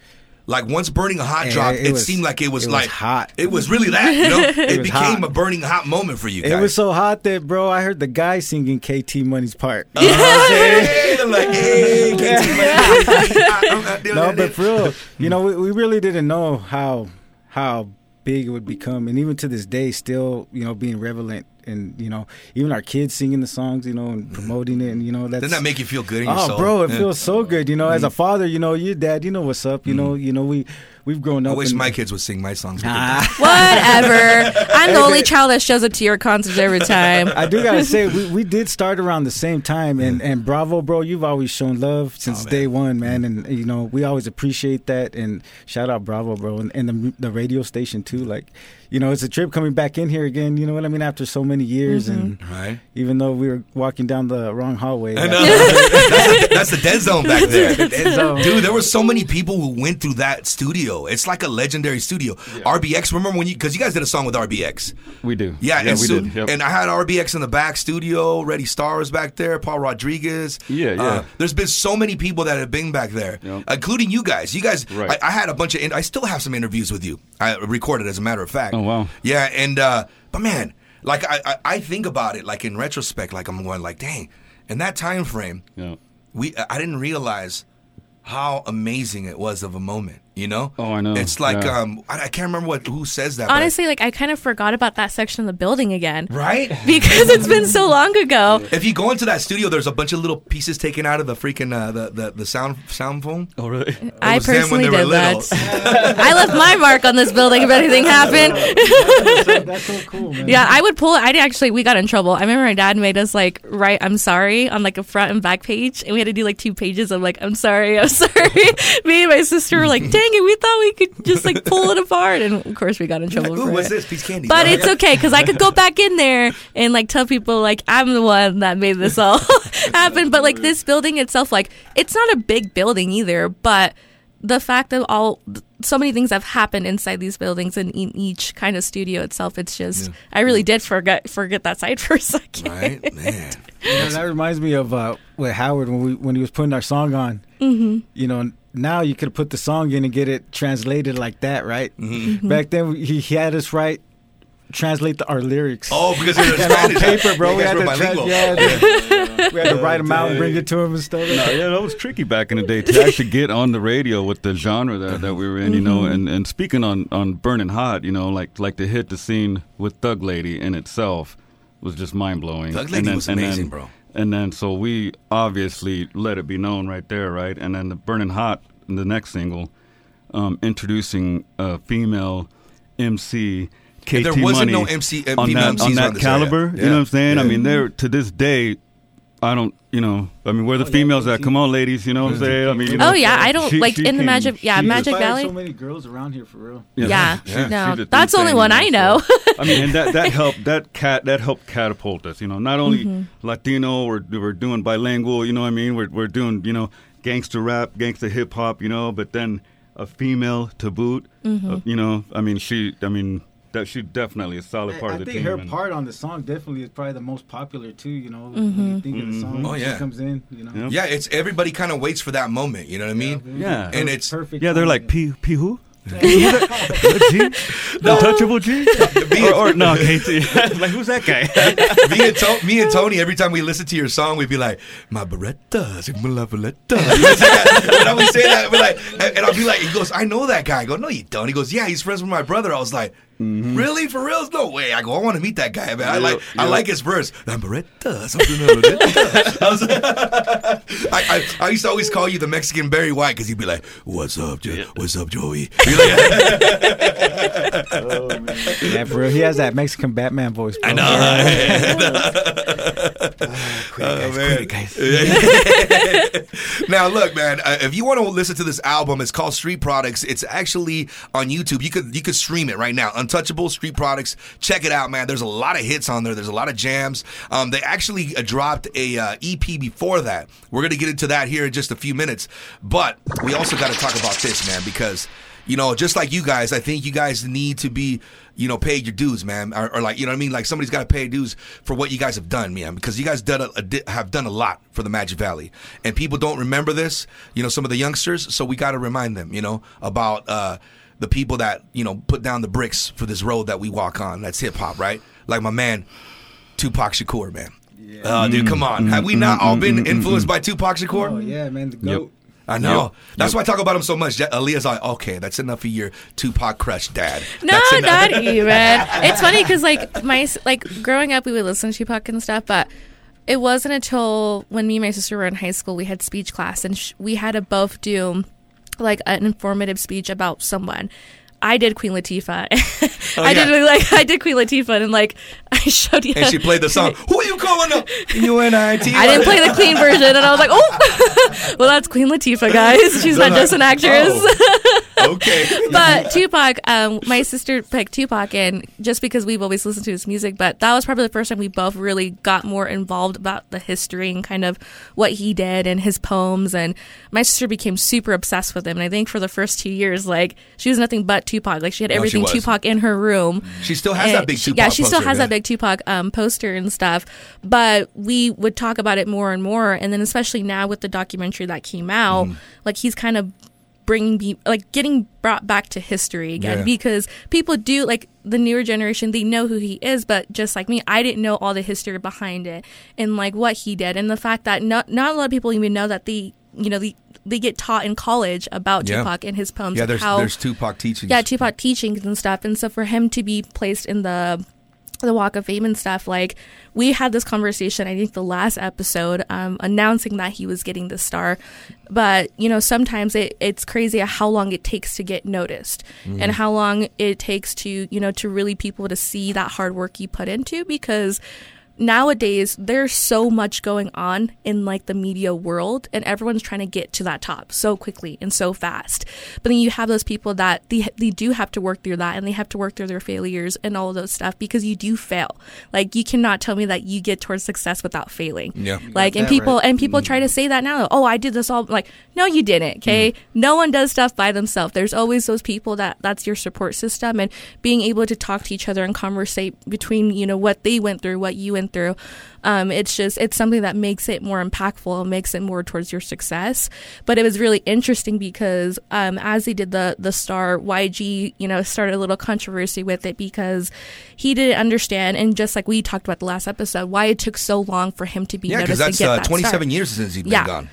[SPEAKER 1] Like once Burning a Hot
[SPEAKER 4] Yeah,
[SPEAKER 1] dropped,
[SPEAKER 4] it
[SPEAKER 1] it,
[SPEAKER 4] was-
[SPEAKER 1] seemed like it was
[SPEAKER 4] it was
[SPEAKER 1] like
[SPEAKER 4] hot.
[SPEAKER 1] It was really that, you know. it
[SPEAKER 4] was
[SPEAKER 1] became
[SPEAKER 4] hot.
[SPEAKER 1] a burning hot moment for you guys.
[SPEAKER 4] It was so hot that, bro, I heard the guy singing KT Money's part.
[SPEAKER 1] Hey, they're like, hey, can't
[SPEAKER 4] no, but for real, you know, we, we really didn't know how how big it would become, and even to this day, still, you know, being relevant, and you know, even our kids singing the songs, you know, and mm-hmm. promoting it, and you know, that's
[SPEAKER 1] Doesn't that make you feel good in your
[SPEAKER 4] Oh,
[SPEAKER 1] soul?
[SPEAKER 4] bro, it
[SPEAKER 1] Yeah.
[SPEAKER 4] feels so good. You know, as a mm-hmm. father, you know, your dad, you know what's up. You know, mm-hmm. you know, we we've grown up.
[SPEAKER 1] I wish
[SPEAKER 4] in-
[SPEAKER 1] my kids would sing my songs. Ah.
[SPEAKER 3] Whatever. I'm the only child that shows up to your concerts every time.
[SPEAKER 4] I do gotta say, we, we did start around the same time, and, and bravo, bro, you've always shown love since
[SPEAKER 1] Oh,
[SPEAKER 4] day one, man, and you know we always appreciate that, and shout out bravo, bro, and, and the the radio station too. Like, you know, it's a trip coming back in here again. You know what I mean? After so many years, mm-hmm. and
[SPEAKER 1] Right.
[SPEAKER 4] even though we were walking down the wrong hallway,
[SPEAKER 1] I know. that's, the, that's the dead zone back there.
[SPEAKER 4] Dead zone.
[SPEAKER 1] Dude, there were so many people who went through that studio. It's like a legendary studio. RBX, remember when you, because you guys did a song with RBX.
[SPEAKER 6] We do.
[SPEAKER 1] Yeah,
[SPEAKER 6] yeah
[SPEAKER 1] and,
[SPEAKER 6] we
[SPEAKER 1] so-
[SPEAKER 6] did. Yep.
[SPEAKER 1] and I had RBX in the back studio. Ready Star was back there. Paul Rodriguez.
[SPEAKER 6] Yeah, yeah.
[SPEAKER 1] Uh, there's been so many people that have been back there,
[SPEAKER 6] Yep.
[SPEAKER 1] including you guys. You guys,
[SPEAKER 6] Right.
[SPEAKER 1] I, I had a bunch of. in- I still have some interviews with you. I recorded, as a matter of fact.
[SPEAKER 6] Oh, wow.
[SPEAKER 1] Yeah, and uh, but man, like I, I, I think about it, like in retrospect, like I'm going, like, dang, in that time frame,
[SPEAKER 6] yeah.
[SPEAKER 1] we I didn't realize how amazing it was of a moment. You know?
[SPEAKER 6] Oh, I know.
[SPEAKER 1] It's like
[SPEAKER 6] Yeah.
[SPEAKER 1] um, I, I can't remember what who says that. but-
[SPEAKER 3] Honestly, like I kind of forgot about that section of the building again
[SPEAKER 1] right?
[SPEAKER 3] because it's been so long ago.
[SPEAKER 1] If you go into that studio, there's a bunch of little pieces taken out of the freaking uh, the, the the sound sound foam.
[SPEAKER 6] Oh, really?
[SPEAKER 3] I
[SPEAKER 1] was them when
[SPEAKER 3] personally did that. I left my mark on this building if anything happened.
[SPEAKER 4] that's so cool, man.
[SPEAKER 3] Yeah, I would pull it. I actually, we got in trouble. I remember my dad made us like write "I'm sorry" on like a front and back page, and we had to do like two pages of like "I'm sorry, I'm sorry." Me and my sister were like, "Dang dang it, we thought we could just like pull it apart, and of course we got in trouble
[SPEAKER 1] Ooh,
[SPEAKER 3] for
[SPEAKER 1] what's
[SPEAKER 3] it.
[SPEAKER 1] this? Piece of candy.
[SPEAKER 3] But
[SPEAKER 1] Oh,
[SPEAKER 3] it's
[SPEAKER 1] yeah.
[SPEAKER 3] okay because I could go back in there and like tell people like I'm the one that made this all happen. But like this building itself, like it's not a big building either, but the fact that all so many things have happened inside these buildings and in each kind of studio itself, it's just I really did forget forget that side for a second.
[SPEAKER 1] Right, man.
[SPEAKER 4] You know, that reminds me of uh, with Howard when we when he was putting our song on. Mm-hmm. You know, now you could put the song in and get it translated like that, right? Mm-hmm. Back then, he, he had us write, translate the, our lyrics.
[SPEAKER 1] Oh, because they're
[SPEAKER 4] And on paper, bro.
[SPEAKER 1] You
[SPEAKER 4] We had, to trans-
[SPEAKER 1] bilingual.
[SPEAKER 4] yeah, we had to write them out and bring it to him and stuff.
[SPEAKER 6] No, yeah, that was tricky back in the day to actually get on the radio with the genre that, that we were in, you know.
[SPEAKER 1] Mm-hmm.
[SPEAKER 6] And, and speaking on, on Burning Hot, you know, like like to hit the scene with Thug Lady in itself was just mind blowing.
[SPEAKER 1] Thug Lady was amazing, bro.
[SPEAKER 6] And then so we obviously let it be known right there, right? And then the Burning Hot, the next single, um, introducing a female MC. KT
[SPEAKER 1] there wasn't
[SPEAKER 6] Money
[SPEAKER 1] no MC uh,
[SPEAKER 6] on
[SPEAKER 1] female
[SPEAKER 6] that,
[SPEAKER 1] MCs
[SPEAKER 6] on that caliber.
[SPEAKER 1] area.
[SPEAKER 6] You know what I'm saying? I mean, they're to this day. I don't, you know. I mean, where are the
[SPEAKER 4] Oh,
[SPEAKER 6] females that
[SPEAKER 4] KT.
[SPEAKER 6] come on, ladies. You know what I'm saying? I mean, you know,
[SPEAKER 3] Oh yeah, I don't
[SPEAKER 6] she-
[SPEAKER 3] like
[SPEAKER 6] she
[SPEAKER 3] in the Magic. Yeah,
[SPEAKER 6] she-
[SPEAKER 3] Magic Valley.
[SPEAKER 4] So many girls around here for real.
[SPEAKER 3] Yeah,
[SPEAKER 6] she's-
[SPEAKER 3] no,
[SPEAKER 6] she's a
[SPEAKER 3] that's the only one I know.
[SPEAKER 6] so- I mean, and that that helped that cat that helped catapult us. You know, not only
[SPEAKER 3] Mm-hmm.
[SPEAKER 6] Latino, we're we're doing bilingual. You know what I mean? We're we're doing you know gangster rap, gangster hip hop. You know, but then a female to boot.
[SPEAKER 3] Mm-hmm.
[SPEAKER 6] uh, you know, I mean, she. I mean, that she definitely a solid
[SPEAKER 4] I,
[SPEAKER 6] part
[SPEAKER 4] I
[SPEAKER 6] of the team.
[SPEAKER 4] I think
[SPEAKER 6] team.
[SPEAKER 4] her
[SPEAKER 6] and-
[SPEAKER 4] part on the song definitely is probably the most popular too. You know,
[SPEAKER 3] Mm-hmm.
[SPEAKER 4] when you think of the song,
[SPEAKER 1] Oh, yeah.
[SPEAKER 4] she comes in. You know,
[SPEAKER 6] Yeah.
[SPEAKER 1] Yeah, it's everybody kind of waits for that moment. You know what I mean?
[SPEAKER 6] Yeah.
[SPEAKER 1] And it's
[SPEAKER 4] perfect.
[SPEAKER 6] Yeah, they're like. P P who? The G? The untouchable G? or, or no, KT. like who's that guy?
[SPEAKER 1] me and to- me and Tony. Every time we listen to your song, we'd be like, "My Berettas, my Berettas." You know, it's like that. And I would say that, we're like, and and I'll be like, he goes, "I know that guy." I go, "No, you don't." He goes, "Yeah, he's friends with my brother." I was like. Really, for real? No way! I go. I want to meet that guy, man. I
[SPEAKER 6] Yeah,
[SPEAKER 1] like. I like his verse. "I'm Beretta, something Beretta." I, was, I, I, I used to always call you the Mexican Barry White because he'd be like, "What's up, jo- What's up, Joey?" Be like,
[SPEAKER 4] Yeah, for real. He has that Mexican Batman voice. Bro.
[SPEAKER 1] I know. Oh, man. now, look, man. Uh, if you want to listen to this album, it's called Street Products. It's actually on YouTube. You could you could stream it right now. Untouchable Street Products. Check it out, man. There's a lot of hits on there. There's a lot of jams. Um, they actually uh, dropped a uh, EP before that. We're gonna get into that here in just a few minutes. But we also got to talk about this, man, because you know, just like you guys, I think you guys need to be, you know, paid your dues, man, or, or like, you know what I mean? Like somebody's got to pay dues for what you guys have done, man, because you guys a, a have done a lot for the Magic Valley, and people don't remember this, you know, some of the youngsters, so we got to remind them, you know, about uh, the people that you know put down the bricks for this road that we walk on. That's hip hop, right? Like my man, Tupac Shakur, man. Uh, dude, come on. Mm-hmm. Have we not mm-hmm. all been mm-hmm. influenced by Tupac Shakur?
[SPEAKER 4] Oh yeah, man. The goat.
[SPEAKER 1] I know.
[SPEAKER 6] Yep.
[SPEAKER 1] That's why I talk about him so much. Ja- Aaliyah's like, okay, that's enough of your Tupac crush, Dad.
[SPEAKER 3] No,
[SPEAKER 1] That's
[SPEAKER 3] not even. It's funny because like my like growing up, we would listen to Tupac and stuff, but it wasn't until when me and my sister were in high school, we had speech class, and sh- we had to both do like an informative speech about someone. I did Queen Latifah. I
[SPEAKER 1] yeah.
[SPEAKER 3] did like I did Queen Latifah, and like I showed you.
[SPEAKER 1] And she played the song. Who are you calling up? U-N-I-T.
[SPEAKER 3] I didn't play the clean version, and I was like, "Oh, well, that's Queen Latifah, guys. She's not just an actress."
[SPEAKER 1] Oh, okay.
[SPEAKER 3] but Tupac, um, my sister picked Tupac, and just because we've always listened to his music, but that was probably the first time we both really got more involved about the history and kind of what he did and his poems. And my sister became super obsessed with him. And I think for the first two years, like she was nothing but Tupac. Like she had
[SPEAKER 1] No, she
[SPEAKER 3] everything. Tupac in her room.
[SPEAKER 1] She still has that
[SPEAKER 3] And
[SPEAKER 1] big
[SPEAKER 3] she-
[SPEAKER 1] Tupac
[SPEAKER 3] Yeah, she still
[SPEAKER 1] poster,
[SPEAKER 3] has
[SPEAKER 1] yeah.
[SPEAKER 3] that big Tupac um, poster and stuff. But we would talk about it more and more, and then especially now with the documentary that came out,
[SPEAKER 1] Mm-hmm.
[SPEAKER 3] like he's kind of bringing like getting brought back to history again
[SPEAKER 1] Yeah.
[SPEAKER 3] because people do like the newer generation they know who he is but just like me i didn't know all the history behind it and like what he did and the fact that not not a lot of people even know that the you know they, they get taught in college about
[SPEAKER 1] Yeah.
[SPEAKER 3] tupac and his poems
[SPEAKER 1] Yeah, there's
[SPEAKER 3] how
[SPEAKER 1] there's Tupac teachings.
[SPEAKER 3] yeah, Tupac teachings and stuff. And so for him to be placed in the the Walk of Fame and stuff, like we had this conversation, I think the last episode, um, announcing that he was getting the star. But, you know, sometimes it, it's crazy how long it takes to get noticed and how long it takes to, you know, to really people to see that hard work you put into because nowadays there's so much going on in like the media world and everyone's trying to get to that top so quickly and so fast. But then you have those people that they, they do have to work through that and they have to work through their failures and all of those stuff because you do fail. Like you cannot tell me that you get towards success without failing.
[SPEAKER 1] Yeah.
[SPEAKER 3] like and people
[SPEAKER 4] right.
[SPEAKER 3] and people try to mm. say that now oh i did this all like no you didn't mm. okay? No one does stuff by themselves. There's always those people that that's your support system and being able to talk to each other and conversate between you know what they went through what you went through um, it's just it's something that makes it more impactful makes it more towards your success but it was really interesting because um, as they did the the star YG you know started a little controversy with it because he didn't understand and just like we talked about the last episode why it took so long for him to be
[SPEAKER 1] Yeah, because
[SPEAKER 3] noticed
[SPEAKER 1] that's uh,
[SPEAKER 3] that
[SPEAKER 1] 27 years since he's been
[SPEAKER 3] Yeah.
[SPEAKER 1] gone.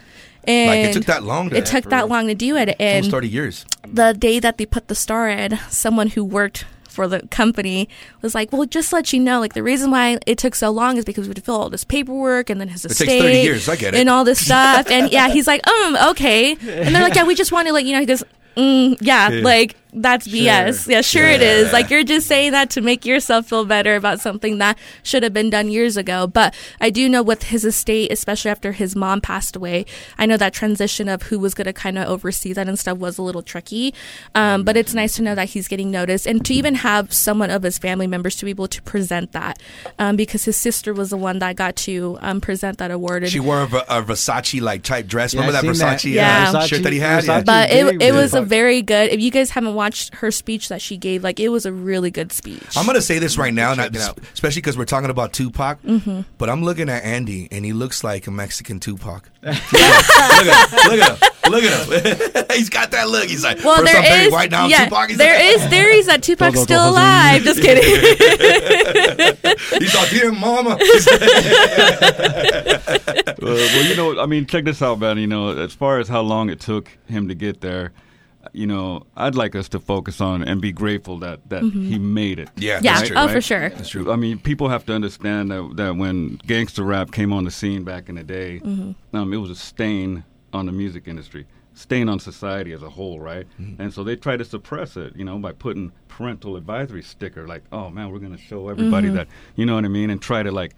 [SPEAKER 3] And
[SPEAKER 1] Like, it took that long to-
[SPEAKER 3] It took that long to do it, and
[SPEAKER 1] Almost 30 years.
[SPEAKER 3] the day that they put the star in, someone who worked for the company was like, "Well, just let you know, like the reason why it took so long is because we had to fill all this paperwork and then his
[SPEAKER 1] takes
[SPEAKER 3] estate
[SPEAKER 1] 30 years, I get it.
[SPEAKER 3] and all this stuff." and yeah, he's like, "Um, okay," and they're like, "Yeah, we just want to let you know." He goes, mm, yeah, like that's BS. Yeah, sure it is. Like you're just saying that to make yourself feel better about something that should have been done years ago. But I do know with his estate, especially after his mom passed away, I know that transition of who was going to kind of oversee that and stuff was a little tricky. Um, but it's nice to know that he's getting noticed and to even have someone of his family members to be able to present that um, because his sister was the one that got to um, present that award. And
[SPEAKER 1] She wore a, a Versace like type dress.
[SPEAKER 4] Yeah,
[SPEAKER 1] Remember that
[SPEAKER 4] seen that.
[SPEAKER 1] Versace,
[SPEAKER 3] Yeah.
[SPEAKER 1] uh, shirt that he had? Yeah.
[SPEAKER 4] Versace.
[SPEAKER 3] but it, it was a very good. If you guys haven't watched her speech that she gave, like it was a really good speech.
[SPEAKER 1] I'm gonna say this right now,
[SPEAKER 4] Check
[SPEAKER 1] not, especially because we're talking about Tupac.
[SPEAKER 3] Mm-hmm.
[SPEAKER 1] But I'm looking at Andy, and he looks like a Mexican Tupac. look at him! Look at him! Look at him! He's got that look. He's like,
[SPEAKER 3] well,
[SPEAKER 1] first
[SPEAKER 3] there
[SPEAKER 1] I'm Barry
[SPEAKER 3] is
[SPEAKER 1] White, now
[SPEAKER 3] yeah,
[SPEAKER 1] Tupac. He's
[SPEAKER 3] there
[SPEAKER 1] like,
[SPEAKER 3] is theories that Tupac's
[SPEAKER 4] Todo
[SPEAKER 3] still alive. Just kidding.
[SPEAKER 1] He's like, dear mama.
[SPEAKER 6] Uh, well, you know, I mean, check this out, man. You know, as far as how long it took him to get there, you know, I'd like us to focus on and be grateful that that mm-hmm. he made it.
[SPEAKER 1] yeah,
[SPEAKER 3] yeah,
[SPEAKER 1] that's true.
[SPEAKER 3] oh for sure.
[SPEAKER 1] That's true.
[SPEAKER 6] I mean, people have to understand that, that when gangster rap came on the scene back in the day, mm-hmm. um, it was a stain on the music industry, stain on society as a whole, right? Mm-hmm. And so they try to suppress it, you know, by putting parental advisory sticker, like, oh man, we're going to show everybody that, you know what I mean, and try to like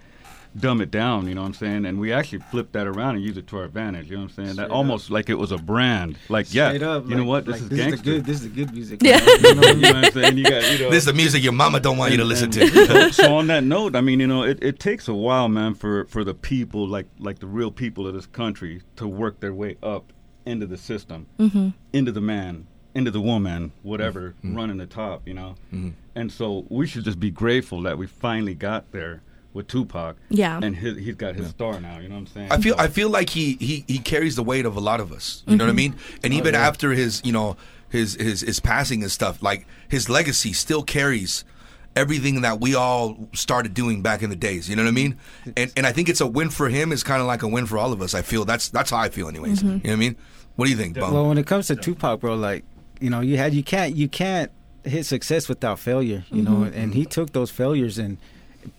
[SPEAKER 6] dumb it down, you know what I'm saying? And we actually flip that around and use it to our advantage, you know what I'm saying? that
[SPEAKER 4] Straight
[SPEAKER 6] almost like it was a brand, like yeah,
[SPEAKER 4] up,
[SPEAKER 6] you know what, this
[SPEAKER 4] like,
[SPEAKER 6] is
[SPEAKER 4] this
[SPEAKER 6] gangster.
[SPEAKER 4] Is good, this is the good music.
[SPEAKER 3] Yeah.
[SPEAKER 6] you, know, you know what I'm saying? You got, you know,
[SPEAKER 1] This is the music your mama don't want you to listen
[SPEAKER 6] and-
[SPEAKER 1] to.
[SPEAKER 6] so, so on that note, I mean, you know, it, it takes a while, man, for, for the people, like like the real people of this country, to work their way up into the system, mm-hmm. into the man, into the woman, whatever, mm-hmm. running the top, you know. Mm-hmm. And so we should just be grateful that we finally got there with Tupac.
[SPEAKER 3] Yeah.
[SPEAKER 6] And his, he's got his star now. You know what I'm saying?
[SPEAKER 1] I feel
[SPEAKER 6] So-
[SPEAKER 1] I feel like he he he carries the weight of a lot of us. You know what I mm-hmm. mean? And even oh, after his you know his his his passing and stuff, like his legacy still carries everything that we all started doing back in the days. You know what I mean? And and I think it's a win for him. It's kind of like a win for all of us. I feel that's that's how I feel, anyways. Mm-hmm. You know what I mean? What do you think, Bum?
[SPEAKER 4] Well, when it comes to Tupac, bro, like you know, you had you can't you can't hit success without failure. You mm-hmm. know, and he took those failures and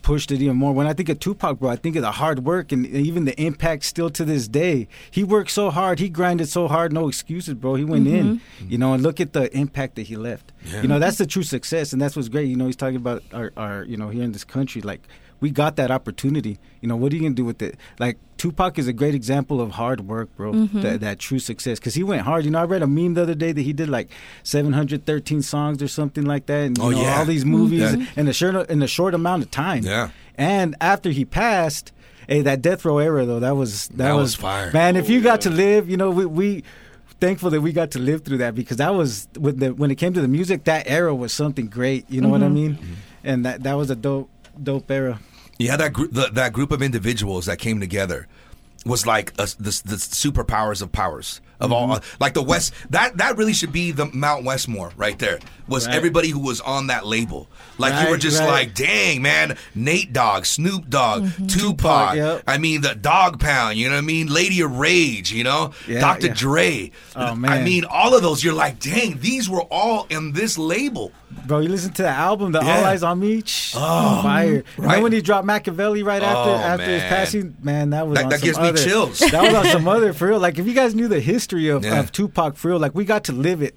[SPEAKER 4] pushed it even more. When I think of Tupac, bro, I think of the hard work and even the impact still to this day. He worked so hard, he grinded so hard, no excuses, bro. He went in, mm-hmm. you know, and look at the impact that he left.
[SPEAKER 1] Yeah.
[SPEAKER 4] You know, that's the true success, and that's what's great. You know, he's talking about our, our you know, here in this country, like we got that opportunity. You know, what are you gonna do with it? Like Tupac is a great example of hard work, bro. Mm-hmm. That that true success, because he went hard. You know, I read a meme the other day that he did like 713 songs or something like that, and you
[SPEAKER 1] Oh,
[SPEAKER 4] know,
[SPEAKER 1] yeah.
[SPEAKER 4] all these movies
[SPEAKER 1] Yeah.
[SPEAKER 4] in a short in a short amount of time.
[SPEAKER 1] Yeah.
[SPEAKER 4] And after he passed, hey, that death row era though, that was that,
[SPEAKER 1] That was
[SPEAKER 4] was
[SPEAKER 1] fire.
[SPEAKER 4] Man, if oh, you got to live, you know, we. we Thankful that we got to live through that because that was when the when it came to the music, that era was something great. You know what I mm-hmm. mean? And that that was a dope dope era.
[SPEAKER 1] Yeah, that group, the, that group of individuals that came together was like a, the, the superpowers of powers of all,
[SPEAKER 4] Mm-hmm.
[SPEAKER 1] Uh, like the West. That that really should be the Mount Westmore right there. Was
[SPEAKER 4] Right.
[SPEAKER 1] everybody who was on that label? Like you were just
[SPEAKER 4] right.
[SPEAKER 1] like, dang man, Nate Dogg, Snoop Dogg, mm-hmm. Tupac.
[SPEAKER 4] Tupac, yep.
[SPEAKER 1] I mean the Dogg Pound. You know what I mean? Lady of Rage. You know,
[SPEAKER 4] Yeah,
[SPEAKER 1] Dr.
[SPEAKER 4] yeah.
[SPEAKER 1] Dre.
[SPEAKER 4] Oh,
[SPEAKER 1] I mean all of those. You're like, dang, these were all in this label.
[SPEAKER 4] Bro, you listen to the album, The All Eyez on Me, Shh, oh, fire. And
[SPEAKER 1] right.
[SPEAKER 4] then when he dropped Makaveli right after
[SPEAKER 1] Oh,
[SPEAKER 4] after his passing, man, that was
[SPEAKER 1] That-
[SPEAKER 4] on
[SPEAKER 1] that
[SPEAKER 4] some
[SPEAKER 1] gives me
[SPEAKER 4] other,
[SPEAKER 1] chills.
[SPEAKER 4] That was on some other for real. Like if you guys knew the history of,
[SPEAKER 1] Yeah.
[SPEAKER 4] of Tupac for real, like we got to live it.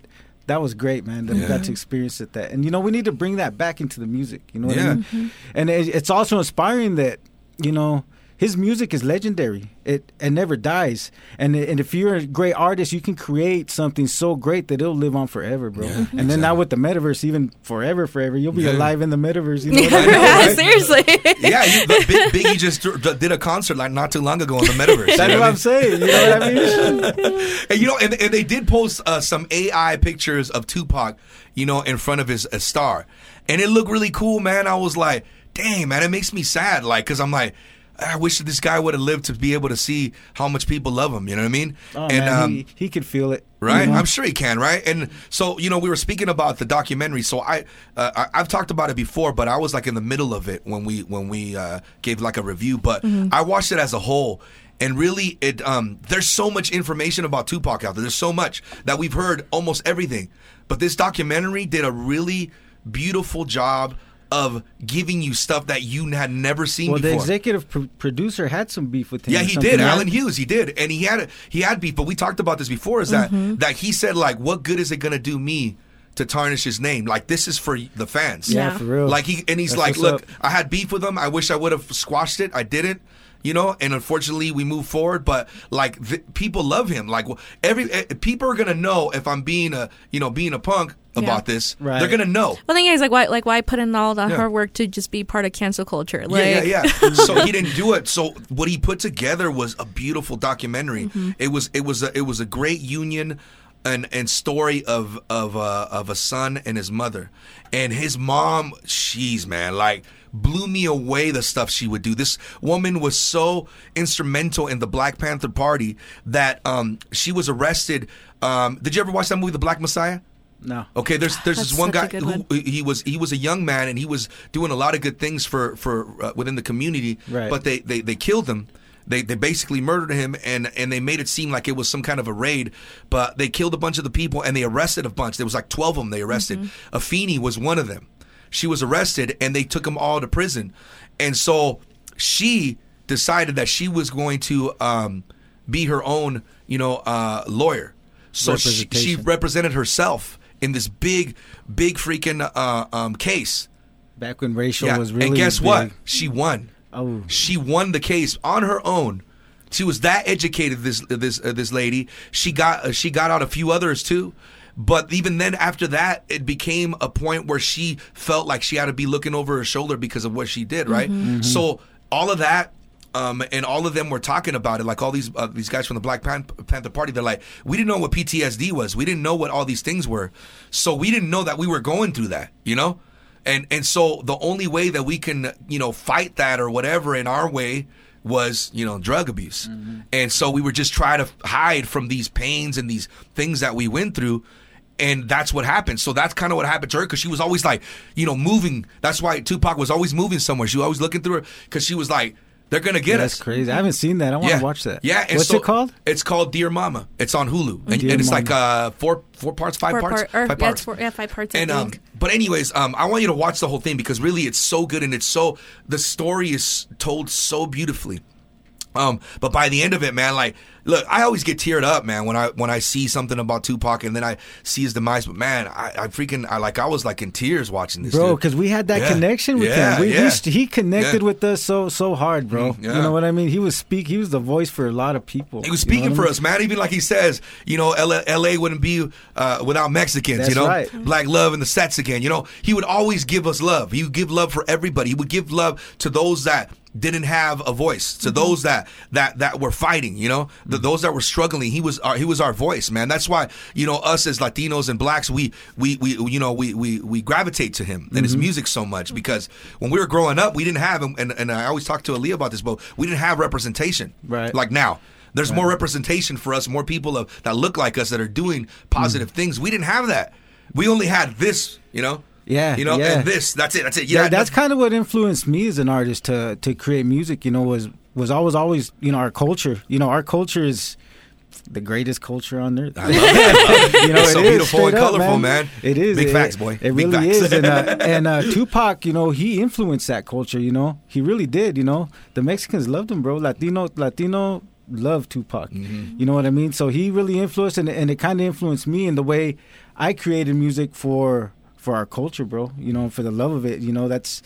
[SPEAKER 4] That was great, man. That we got to experience it. That and you know we need to bring that back into the music. You know what
[SPEAKER 1] Yeah.
[SPEAKER 4] I mean? Mm-hmm. And it, it's also inspiring that you know, his music is legendary. It it never dies. And and if you're a great artist, you can create something so great that it'll live on forever, bro. and then now with the metaverse, even forever, forever, you'll be
[SPEAKER 1] Yeah.
[SPEAKER 4] alive in the metaverse. You know what I mean?
[SPEAKER 1] right?
[SPEAKER 3] seriously.
[SPEAKER 1] Yeah, you, the Big, Biggie just d- did a concert like not too long ago in the metaverse. you
[SPEAKER 4] That's
[SPEAKER 1] know
[SPEAKER 4] what I'm saying. You know what I mean?
[SPEAKER 1] And you know, and, and they did post uh, some AI pictures of Tupac, you know, in front of his star, and it looked really cool, man. I was like, dang, man, it makes me sad, like, cause I'm like. I wish this guy would have lived to be able to see how much people love him. You know what I mean?
[SPEAKER 4] Oh,
[SPEAKER 1] and
[SPEAKER 4] man,
[SPEAKER 1] um,
[SPEAKER 4] he, he could feel it.
[SPEAKER 1] right?
[SPEAKER 4] you know?
[SPEAKER 1] I'm sure he can, right? And so, you know, we were speaking about the documentary. So I, uh, I I've talked about it before, but I was like in the middle of it when we when we uh, gave like a review. But I watched it as a whole. And really, it um, there's so much information about Tupac out there. There's so much that we've heard almost everything. But this documentary did a really beautiful job of giving you stuff that you had never seen before.
[SPEAKER 4] Well, the executive pr- producer had some beef with him.
[SPEAKER 1] Yeah, he
[SPEAKER 4] something,
[SPEAKER 1] did.
[SPEAKER 4] right?
[SPEAKER 1] Allen Hughes, he did, and he had a, he had beef. But we talked about this before. Is that
[SPEAKER 4] Mm-hmm.
[SPEAKER 1] that he said like, what good is it gonna do me to tarnish his name? Like this is for the fans.
[SPEAKER 4] Yeah,
[SPEAKER 3] Yeah.
[SPEAKER 4] for real.
[SPEAKER 1] Like he and he's
[SPEAKER 4] That's
[SPEAKER 1] like, look,
[SPEAKER 4] up.
[SPEAKER 1] I had beef with him. I wish I would have squashed it. I didn't. You know, and unfortunately, we move forward. But like, th- people love him. Like, every eh, people are gonna know if I'm being a, you know, being a punk about this.
[SPEAKER 4] Right.
[SPEAKER 1] They're gonna know.
[SPEAKER 3] Well, the thing is, like, why, like, why put in all the
[SPEAKER 1] Yeah.
[SPEAKER 3] hard work to just be part of cancel culture? Like,
[SPEAKER 1] yeah, yeah, yeah. so he didn't do it. So what he put together was a beautiful documentary. It was it was a, it was a great union and and story of of uh, of a son and his mother and his mom. She's man, like blew me away the stuff she would do. This woman was so instrumental in the Black Panther Party that um, she was arrested. Um, did you ever watch that movie, The Black Messiah?
[SPEAKER 4] No.
[SPEAKER 1] Okay, there's there's
[SPEAKER 3] That's
[SPEAKER 1] this one guy who
[SPEAKER 3] one.
[SPEAKER 1] he was he was a young man and he was doing a lot of good things for for uh, within the community.
[SPEAKER 4] Right.
[SPEAKER 1] But they, they they killed him. They they basically murdered him and and they made it seem like it was some kind of a raid. But they killed a bunch of the people and they arrested a bunch. There was like twelve of them they arrested.
[SPEAKER 3] Mm-hmm.
[SPEAKER 1] Afeni was one of them. She was arrested and they took them all to prison. And so she decided that she was going to um, be her own you know uh, lawyer. So she, she represented herself in this big, big freaking uh, um, case.
[SPEAKER 4] Back when racial
[SPEAKER 1] Yeah.
[SPEAKER 4] was really
[SPEAKER 1] and guess
[SPEAKER 4] big.
[SPEAKER 1] what? She won.
[SPEAKER 4] Oh.
[SPEAKER 1] She won the case on her own. She was that educated. This this uh, this lady. She got uh, she got out a few others too. But even then, after that, it became a point where she felt like she had to be looking over her shoulder because of what she did. Right.
[SPEAKER 4] Mm-hmm.
[SPEAKER 1] So all of that. Um, and all of them were talking about it, like all these uh, these guys from the Black Pan- Panther Party. They're like, we didn't know what PTSD was. We didn't know what all these things were. So we didn't know that we were going through that. You know, and and so the only way that we can you know fight that or whatever in our way was you know drug abuse and so we were just trying to hide from these pains and these things that we went through and that's what happened so that's kind of what happened to her because she was always like you know moving that's why tupac was always moving somewhere she was always looking through her because she was like they're gonna get
[SPEAKER 4] That's
[SPEAKER 1] us
[SPEAKER 4] crazy. I haven't seen that. I want to
[SPEAKER 1] yeah.
[SPEAKER 4] watch that.
[SPEAKER 1] Yeah. And
[SPEAKER 4] What's
[SPEAKER 1] so-
[SPEAKER 4] it called?
[SPEAKER 1] It's called Dear Mama. It's on Hulu, and, and it's
[SPEAKER 4] Mama.
[SPEAKER 1] like uh, four four parts, five
[SPEAKER 3] Four
[SPEAKER 1] parts,
[SPEAKER 3] part- or,
[SPEAKER 1] five
[SPEAKER 3] yeah,
[SPEAKER 1] parts.
[SPEAKER 3] it's four, yeah, five parts. I
[SPEAKER 1] And um, but anyways, um, I want you to watch the whole thing because really it's so good and it's so the story is told so beautifully. Um, but by the end of it, man, like, look, I always get teared up, man, when I when I see something about Tupac and then I see his demise. But man, I, I freaking, I like, I was like in tears watching this,
[SPEAKER 4] bro because we had that
[SPEAKER 1] Yeah.
[SPEAKER 4] connection with
[SPEAKER 1] Yeah,
[SPEAKER 4] him we,
[SPEAKER 1] yeah.
[SPEAKER 4] we, he connected with us so so hard bro
[SPEAKER 1] Mm, yeah.
[SPEAKER 4] you know what i mean he was speak he was the voice for a lot of people
[SPEAKER 1] He was
[SPEAKER 4] You know
[SPEAKER 1] speaking
[SPEAKER 4] I
[SPEAKER 1] for
[SPEAKER 4] mean?
[SPEAKER 1] us, man. Even like he says, you know, LA, LA wouldn't be uh, without Mexicans.
[SPEAKER 4] That's
[SPEAKER 1] you know,
[SPEAKER 4] right.
[SPEAKER 1] black love in the sets again. You know, he would always give us love. He would give love for everybody. He would give love to those that didn't have a voice, to those that that that were fighting. You know, the, those that were struggling. He was our he was our voice, man. That's why you know us as Latinos and blacks, we we we you know we we we gravitate to him and his music so much because when we were growing up, we didn't have and and, and I always talk to Aaliyah about this, but we didn't have representation.
[SPEAKER 4] Right.
[SPEAKER 1] Like now. There's more representation for us, more people of, that look like us that are doing positive
[SPEAKER 4] Mm.
[SPEAKER 1] things. We didn't have that. We only had this, you know.
[SPEAKER 4] Yeah,
[SPEAKER 1] You know,
[SPEAKER 4] yeah.
[SPEAKER 1] and this. That's it. That's it.
[SPEAKER 4] yeah, that's kind of what influenced me as an artist to to create music. You know, was was always always you know our culture. You know, our culture is the greatest culture on earth.
[SPEAKER 1] I love it. I love it.
[SPEAKER 4] you know,
[SPEAKER 1] It's
[SPEAKER 4] it
[SPEAKER 1] so beautiful and
[SPEAKER 4] up,
[SPEAKER 1] colorful, man.
[SPEAKER 4] It is
[SPEAKER 1] Big
[SPEAKER 4] it,
[SPEAKER 1] facts, boy.
[SPEAKER 4] It
[SPEAKER 1] Big
[SPEAKER 4] really
[SPEAKER 1] facts.
[SPEAKER 4] is. And, uh, and uh, Tupac, you know, he influenced that culture. You know, he really did. You know, the Mexicans loved him, bro. Latino, Latino loved Tupac.
[SPEAKER 1] Mm-hmm.
[SPEAKER 4] You know what I mean? So he really influenced, and, and it kind of influenced me in the way I created music for for our culture, bro. You know, for the love of it. You know, that's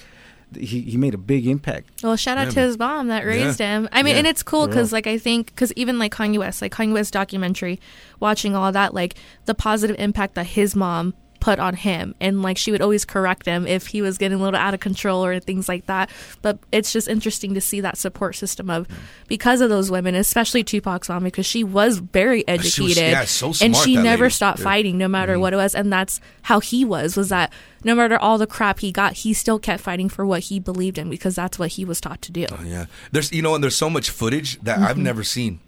[SPEAKER 4] he, he made a big impact.
[SPEAKER 3] Well, shout out
[SPEAKER 1] Yeah,
[SPEAKER 3] to his mom that raised him. I mean,
[SPEAKER 1] Yeah.
[SPEAKER 3] and it's cool because, like, I think because even like Kanye West, like Kanye West documentary, watching all that, like the positive impact that his mom put on him, and like she would always correct him if he was getting a little out of control or things like that. But it's just interesting to see that support system of because of those women, especially Tupac's mom, because she was very
[SPEAKER 1] She was-
[SPEAKER 3] educated,
[SPEAKER 1] yeah, so
[SPEAKER 3] and she never
[SPEAKER 1] lady.
[SPEAKER 3] stopped
[SPEAKER 1] Yeah.
[SPEAKER 3] fighting no matter what it was, and that's how he was. Was that no matter all the crap he got, he still kept fighting for what he believed in because that's what he was taught to do.
[SPEAKER 1] Yeah, there's you know, and there's so much footage that
[SPEAKER 3] Mm-hmm.
[SPEAKER 1] I've never seen,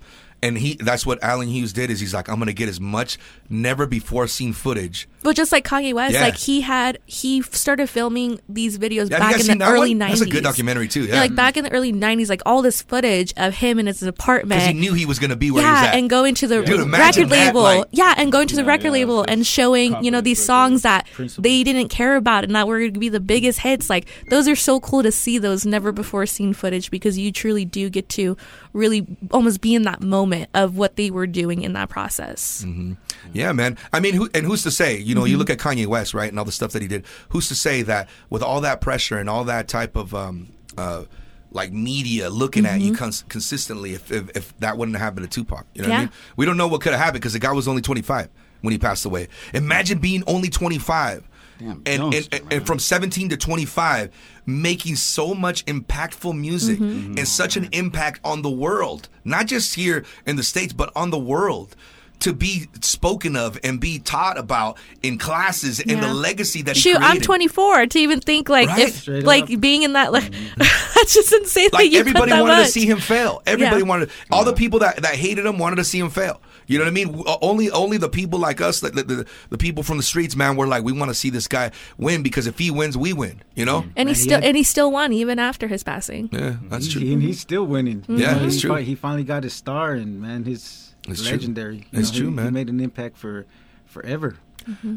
[SPEAKER 1] and he that's what Allen Hughes did is he's like I'm gonna get as much never before seen footage.
[SPEAKER 3] But just like Kanye West,
[SPEAKER 1] Yeah.
[SPEAKER 3] like he had he started filming these videos
[SPEAKER 1] Have you
[SPEAKER 3] back
[SPEAKER 1] guys
[SPEAKER 3] in
[SPEAKER 1] seen
[SPEAKER 3] the
[SPEAKER 1] that
[SPEAKER 3] early
[SPEAKER 1] one?
[SPEAKER 3] nineties.
[SPEAKER 1] That's a good documentary too. Yeah,
[SPEAKER 3] Yeah, like back in the early nineties, like all this footage of him in his apartment.
[SPEAKER 1] because he knew he was gonna be where he was
[SPEAKER 3] yeah,
[SPEAKER 1] at.
[SPEAKER 3] and going to the
[SPEAKER 1] Dude, imagine
[SPEAKER 3] record
[SPEAKER 1] that,
[SPEAKER 3] label.
[SPEAKER 1] like-
[SPEAKER 3] yeah, and going to the
[SPEAKER 6] Yeah,
[SPEAKER 3] record
[SPEAKER 6] yeah,
[SPEAKER 3] label
[SPEAKER 6] it's
[SPEAKER 3] and showing, you know, these
[SPEAKER 6] confidence
[SPEAKER 3] songs that
[SPEAKER 4] Principle.
[SPEAKER 3] they didn't care about and that were going to be the biggest hits. Like those are so cool to see those never before seen footage because you truly do get to really almost be in that moment of what they were doing in that process.
[SPEAKER 1] Mm-hmm. Yeah, man. I mean, who, and who's to say? You know,
[SPEAKER 3] Mm-hmm.
[SPEAKER 1] you look at Kanye West, right, and all the stuff that he did. Who's to say that with all that pressure and all that type of um, uh, like media looking at
[SPEAKER 3] Mm-hmm.
[SPEAKER 1] you cons- consistently, if, if if that wouldn't have happened to Tupac, you know what I mean? We don't know what could have happened because the guy was only 25 when he passed away. Imagine being only 25.
[SPEAKER 6] Damn,
[SPEAKER 1] and, and, and, and from 17 to 25 making so much impactful music
[SPEAKER 3] Mm-hmm.
[SPEAKER 1] and such an impact on the world not just here in the states but on the world to be spoken of and be taught about in classes and the legacy that he
[SPEAKER 3] Shoot, I'm 24 to even think like
[SPEAKER 1] Right?
[SPEAKER 3] if
[SPEAKER 4] Straight
[SPEAKER 3] like
[SPEAKER 4] up.
[SPEAKER 3] being in that like mm-hmm. that's just insane. that
[SPEAKER 1] like
[SPEAKER 3] you
[SPEAKER 1] everybody
[SPEAKER 3] that
[SPEAKER 1] wanted
[SPEAKER 3] much.
[SPEAKER 1] to see him fail. Everybody
[SPEAKER 3] Yeah.
[SPEAKER 1] wanted all the people that, that hated him wanted to see him fail. You know what I mean? Uh, only only the people like us, the, the, the people from the streets, man, were like, we want to see this guy win because if he wins, we win. You know?
[SPEAKER 3] and he
[SPEAKER 4] he
[SPEAKER 3] still
[SPEAKER 4] had-
[SPEAKER 3] and he still won even after his passing.
[SPEAKER 1] Yeah, that's
[SPEAKER 4] He-
[SPEAKER 1] true.
[SPEAKER 4] and he's still winning. You mm-hmm.
[SPEAKER 1] Yeah,
[SPEAKER 4] know,
[SPEAKER 1] it's true.
[SPEAKER 4] He finally got his star, and man, his
[SPEAKER 1] It's
[SPEAKER 4] legendary. You
[SPEAKER 1] It's
[SPEAKER 4] know,
[SPEAKER 1] true,
[SPEAKER 4] he,
[SPEAKER 1] man.
[SPEAKER 4] He made an impact for forever.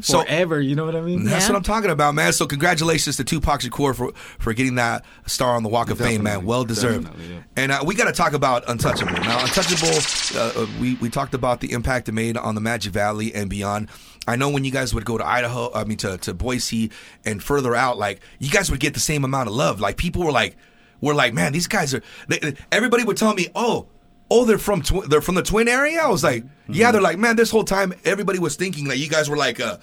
[SPEAKER 1] So-
[SPEAKER 4] forever, you know what I mean?
[SPEAKER 1] That's
[SPEAKER 3] Yeah.
[SPEAKER 1] what I'm talking about, man. So congratulations to Tupac Shakur for for getting that star on the Walk of Fame, man. Well deserved.
[SPEAKER 6] Yeah.
[SPEAKER 1] And uh, we got to talk about Untouchable. Now, Untouchable, uh, uh, we we talked about the impact it made on the Magic Valley and beyond. I know when you guys would go to Idaho, I mean to to Boise and further out, like you guys would get the same amount of love. Like people were like, were like, man, these guys are. They, everybody would tell me, oh. Oh, they're from twi- they're from the Twin area. I was like, yeah. They're like, man. This whole time, everybody was thinking that you guys were like a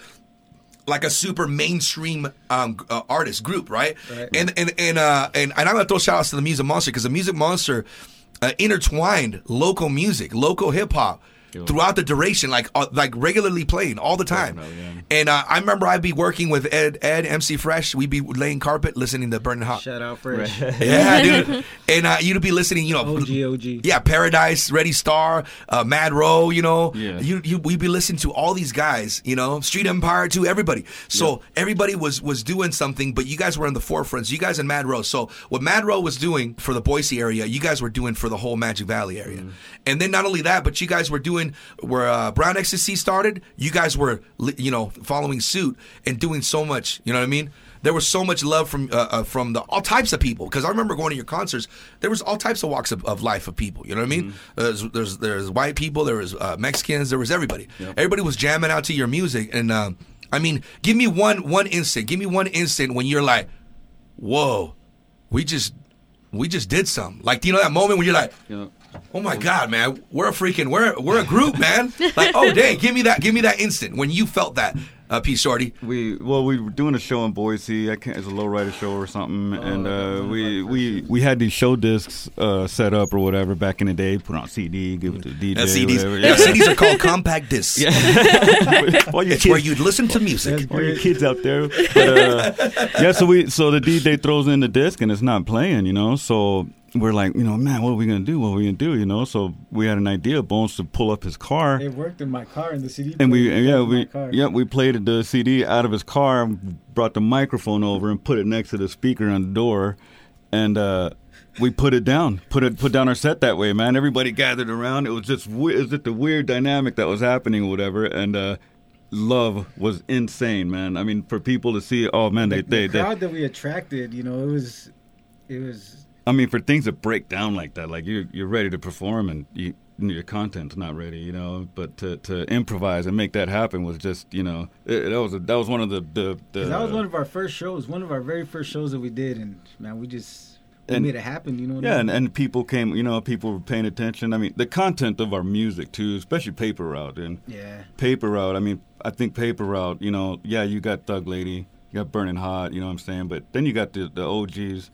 [SPEAKER 1] like a super mainstream um, uh, artist group, right?
[SPEAKER 4] Right.
[SPEAKER 1] And and and uh, and, and I'm gonna throw shout outs to the Music Monster because the Music Monster uh, intertwined local music, local hip hop. Throughout the duration, like uh, like regularly playing all the time,
[SPEAKER 6] Definitely, yeah.
[SPEAKER 1] and uh, I remember I'd be working with Ed, Ed MC Fresh. We'd be laying carpet, listening to Burning Hot.
[SPEAKER 4] Shout out Fresh.
[SPEAKER 1] Yeah, dude. And uh, you'd be listening, you know,
[SPEAKER 4] OG, OG.
[SPEAKER 1] yeah, Paradise, Ready Star, uh, Mad Row, you know.
[SPEAKER 6] Yeah.
[SPEAKER 1] You, you we'd be listening to all these guys, you know, Street Empire too, everybody. So everybody was was doing something, but you guys were in the forefront. So you guys in Mad Row. So what Mad Row was doing for the Boise area, you guys were doing for the whole Magic Valley area. And then not only that, but you guys were doing where uh, Brown Ecstasy started. You guys were, you know, following suit and doing so much. You know what I mean? There was so much love from uh, uh, from the all types of people because I remember going to your concerts. There was all types of walks of, of life of people. You know what I mean? There's, there's there's white people, there was uh, Mexicans, there was everybody. Everybody was jamming out to your music, and um, I mean, give me one one instant. Give me one instant when you're like, "Whoa, we just we just did something." Like do you know that moment when you're like,
[SPEAKER 6] Yeah.
[SPEAKER 1] "Oh my god, man, we're a freaking we're we're a group, man!" like, "Oh dang, give me that, give me that instant when you felt that." Uh, P Sho'ty.
[SPEAKER 6] We well, we were doing a show in Boise. I can't. It's a lowrider show or something, and uh, we we we had these show discs uh, set up or whatever back in the day. Put on CD, give it to the DJ.
[SPEAKER 1] Yeah, CDs.
[SPEAKER 6] Whatever.
[SPEAKER 1] Yeah, CDs are called compact discs.
[SPEAKER 6] All your
[SPEAKER 1] It's where
[SPEAKER 6] kids-
[SPEAKER 1] you'd listen to music.
[SPEAKER 6] all your kids out there. But, uh, yeah, so we so the DJ throws in the disc and it's not playing, you know. So we're like, you know, man, what are we gonna do? What are we gonna do? You know. So we had an idea, Bonez, to pull up his car.
[SPEAKER 4] It worked in my car in the CD.
[SPEAKER 6] And we, yeah, we, yeah, we played the CD out of his car, brought the microphone over, and put it next to the speaker on the door, and uh, we put it down, put it, put down our set that way, man. Everybody gathered around. It was just, it was just a weird dynamic that was happening, or whatever, and uh, love was insane, man. I mean, for people to see, oh man, they,
[SPEAKER 4] the,
[SPEAKER 6] they,
[SPEAKER 4] the
[SPEAKER 6] they
[SPEAKER 4] crowd that we attracted, you know, it was, it was
[SPEAKER 6] I mean, for things to break down like that, like you're you're ready to perform and you, your content's not ready, you know. But to, to improvise and make that happen was just, you know, it, that was a, that was one of the the, the
[SPEAKER 4] that was one of our first shows, one of our very first shows that we did, and man, we just we
[SPEAKER 6] And-
[SPEAKER 4] made it happen. You know what
[SPEAKER 6] Yeah,
[SPEAKER 4] I
[SPEAKER 6] and, and people came, you know, people were paying attention. I mean, the content of our music too, especially Paper Route and
[SPEAKER 4] yeah.
[SPEAKER 6] Paper Route. I mean, I think Paper Route, you know, yeah, you got Thug Lady, you got Burning Hot, you know what I'm saying, but then you got the the OGs,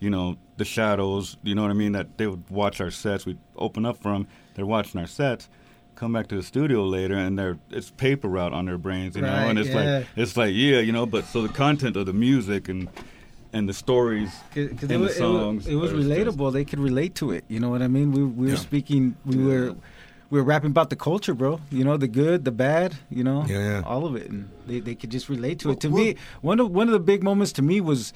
[SPEAKER 6] you know, the Shadows, you know what I mean, that they would watch our sets. We'd open up for them, they're watching our sets. Come back to the studio later, and they're it's paper route on their brains, you know, and it's
[SPEAKER 4] yeah.
[SPEAKER 6] like it's like yeah, you know. But so the content of the music and and the stories
[SPEAKER 4] Because
[SPEAKER 6] and
[SPEAKER 4] it,
[SPEAKER 6] the
[SPEAKER 4] was, it,
[SPEAKER 6] songs,
[SPEAKER 4] was, it was
[SPEAKER 6] are just-
[SPEAKER 4] relatable. They could relate to it. You know what I mean? We we were
[SPEAKER 1] Yeah.
[SPEAKER 4] speaking. We were we were rapping about the culture, bro. You know, the good, the bad. You know,
[SPEAKER 1] Yeah, yeah.
[SPEAKER 4] all of it, and they, they could just relate to it. To
[SPEAKER 1] Well,
[SPEAKER 4] me, one of one of the big moments to me was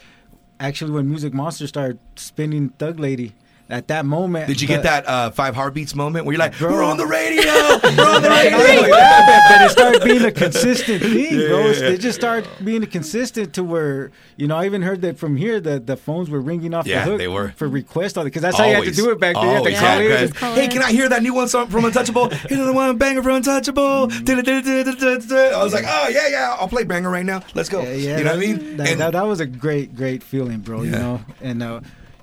[SPEAKER 4] actually when Music Monster started spinning Thug Lady. At that moment,
[SPEAKER 1] Did you
[SPEAKER 4] the-
[SPEAKER 1] get that uh, five heartbeats moment where you're like,
[SPEAKER 4] Bro.
[SPEAKER 1] we're on the radio, we're on the
[SPEAKER 4] Not
[SPEAKER 1] radio?
[SPEAKER 4] only that, but, but it started being a consistent thing,
[SPEAKER 1] Yeah,
[SPEAKER 4] bro.
[SPEAKER 1] yeah, yeah.
[SPEAKER 4] It just started being consistent to where you know I even heard that from here that the phones were ringing off
[SPEAKER 1] Yeah,
[SPEAKER 4] the hook
[SPEAKER 1] they were.
[SPEAKER 4] for request on it because that's how you had to do it back then. You had to
[SPEAKER 1] Always,
[SPEAKER 4] call
[SPEAKER 1] yeah,
[SPEAKER 4] in.
[SPEAKER 3] Just call
[SPEAKER 1] Hey, can I hear that new one song from Untouchable? Here's another one, banger from Untouchable. I was like, oh yeah, yeah, I'll play banger right now. Let's go.
[SPEAKER 4] Yeah, yeah,
[SPEAKER 1] you know
[SPEAKER 4] that,
[SPEAKER 1] what I mean?
[SPEAKER 4] That,
[SPEAKER 1] And-
[SPEAKER 4] that, that was a great, great feeling, bro. You know, and uh,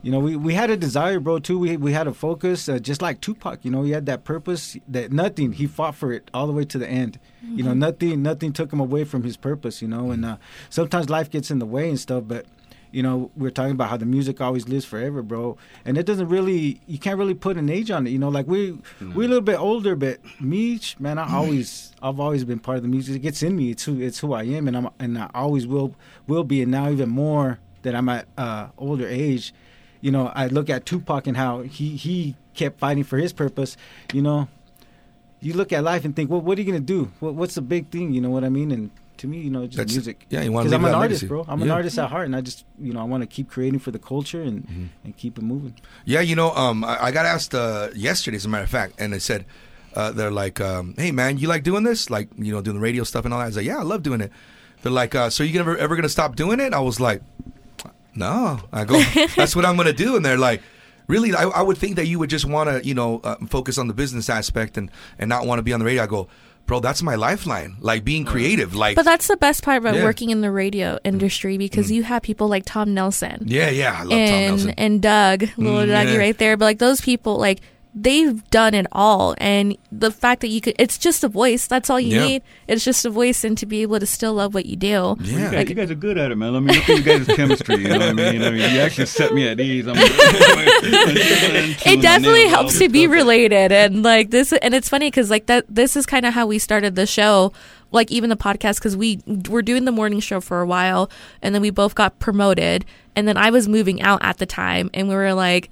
[SPEAKER 4] you know, we, we had a desire, bro. Too. We we had a focus, uh, just like Tupac. You know, he had that purpose. That nothing. He fought for it all the way to the end. You know, nothing, nothing took him away from his purpose. You know, and uh, sometimes life gets in the way and stuff, but. You know, we're talking about how the music always lives forever, bro. And it doesn't really, you can't really put an age on it. You know, like we, we're a little bit older, but me, man, I always, I've always been part of the music. It gets in me. It's who, it's who I am, and I'm, and I always will, will be. And now even more that I'm at uh, older age, you know, I look at Tupac and how he he kept fighting for his purpose. You know, you look at life and think, well, what are you gonna do? What, what's the big thing? You know what I mean? And to me, you know, just
[SPEAKER 1] That's-
[SPEAKER 4] music.
[SPEAKER 1] yeah, you wanna
[SPEAKER 4] because I'm an artist,
[SPEAKER 1] legacy.
[SPEAKER 4] bro. I'm an artist at heart, and I just, you know, I want to keep creating for the culture and
[SPEAKER 1] Mm-hmm.
[SPEAKER 4] and keep it moving.
[SPEAKER 1] Yeah, you know, um, I, I got asked uh, yesterday, as a matter of fact, and they said, uh, they're like, um, "Hey, man, you like doing this? Like, you know, doing the radio stuff and all that?" I was like, "Yeah, I love doing it." They're like, uh, "So you ever ever gonna stop doing it?" I was like, "No." I go, "That's what I'm gonna do," and they're like. Really, I, I would think that you would just want to, you know, uh, focus on the business aspect and, and not want to be on the radio. I go, bro, that's my lifeline. Like being creative. Like,
[SPEAKER 3] But that's the best part about
[SPEAKER 1] Yeah.
[SPEAKER 3] working in the radio industry because you have people like Tom Nelson
[SPEAKER 1] yeah, yeah, I love Tom
[SPEAKER 3] and
[SPEAKER 1] Nelson.
[SPEAKER 3] and Doug, little
[SPEAKER 1] Mm,
[SPEAKER 3] Dougie
[SPEAKER 1] yeah.
[SPEAKER 3] right there. But like those people, like they've done it all, and the fact that you could, it's just a voice. That's all you
[SPEAKER 1] Yeah.
[SPEAKER 3] need. It's just a voice, and to be able to still love what you do.
[SPEAKER 1] Yeah.
[SPEAKER 6] You guys, you guys are good at it, man. I mean, look at you guys' chemistry. You know what I mean? I mean, you actually set me at ease. I'm
[SPEAKER 3] it definitely helps to be related and like this and it's funny because like that this is kind of how we started the show like even the podcast because we were doing the morning show for a while and then we both got promoted and then i was moving out at the time and we were like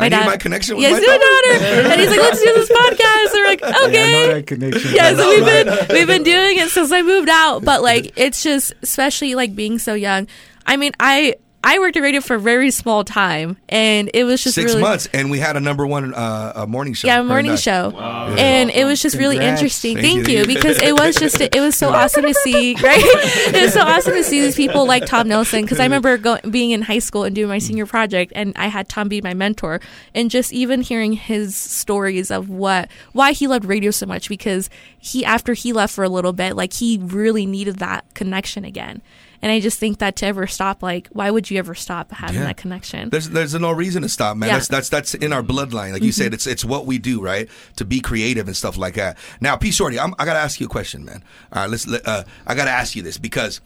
[SPEAKER 1] I need my uh, connection with
[SPEAKER 3] yes,
[SPEAKER 1] my
[SPEAKER 3] my daughter. and he's like, "Let's do this podcast." And We're like,
[SPEAKER 4] Yeah, I know
[SPEAKER 3] "Okay."
[SPEAKER 4] that connection.
[SPEAKER 3] Yeah, so we've been we've been doing it since I moved out, but like it's just especially like being so young. I mean, I I worked at radio for a very small time, and it was just
[SPEAKER 1] Six
[SPEAKER 3] really
[SPEAKER 1] months, and we had a number one uh, a morning show.
[SPEAKER 3] yeah, a morning
[SPEAKER 1] and I.
[SPEAKER 3] show, and it was just really interesting.
[SPEAKER 1] Thank
[SPEAKER 3] Thank,
[SPEAKER 1] you.
[SPEAKER 3] you. because it was just it was so awesome to see. Right, it was so awesome to see these people like Tom Nelson. Because I remember going being in high school and doing my senior project, and I had Tom be my mentor, and just even hearing his stories of what why he loved radio so much. Because he after he left for a little bit, like he really needed that connection again. And I just think that to ever stop, like, why would you ever stop having
[SPEAKER 1] Yeah.
[SPEAKER 3] that connection?
[SPEAKER 1] There's there's no reason to stop, man.
[SPEAKER 3] Yeah.
[SPEAKER 1] That's that's that's in our bloodline. Like you
[SPEAKER 3] Mm-hmm.
[SPEAKER 1] said, it's it's what we do, right? To be creative and stuff like that. Now, P Sho'ty, I'm, I gotta ask you a question, man. All right, let's. let- Uh, I gotta ask you this because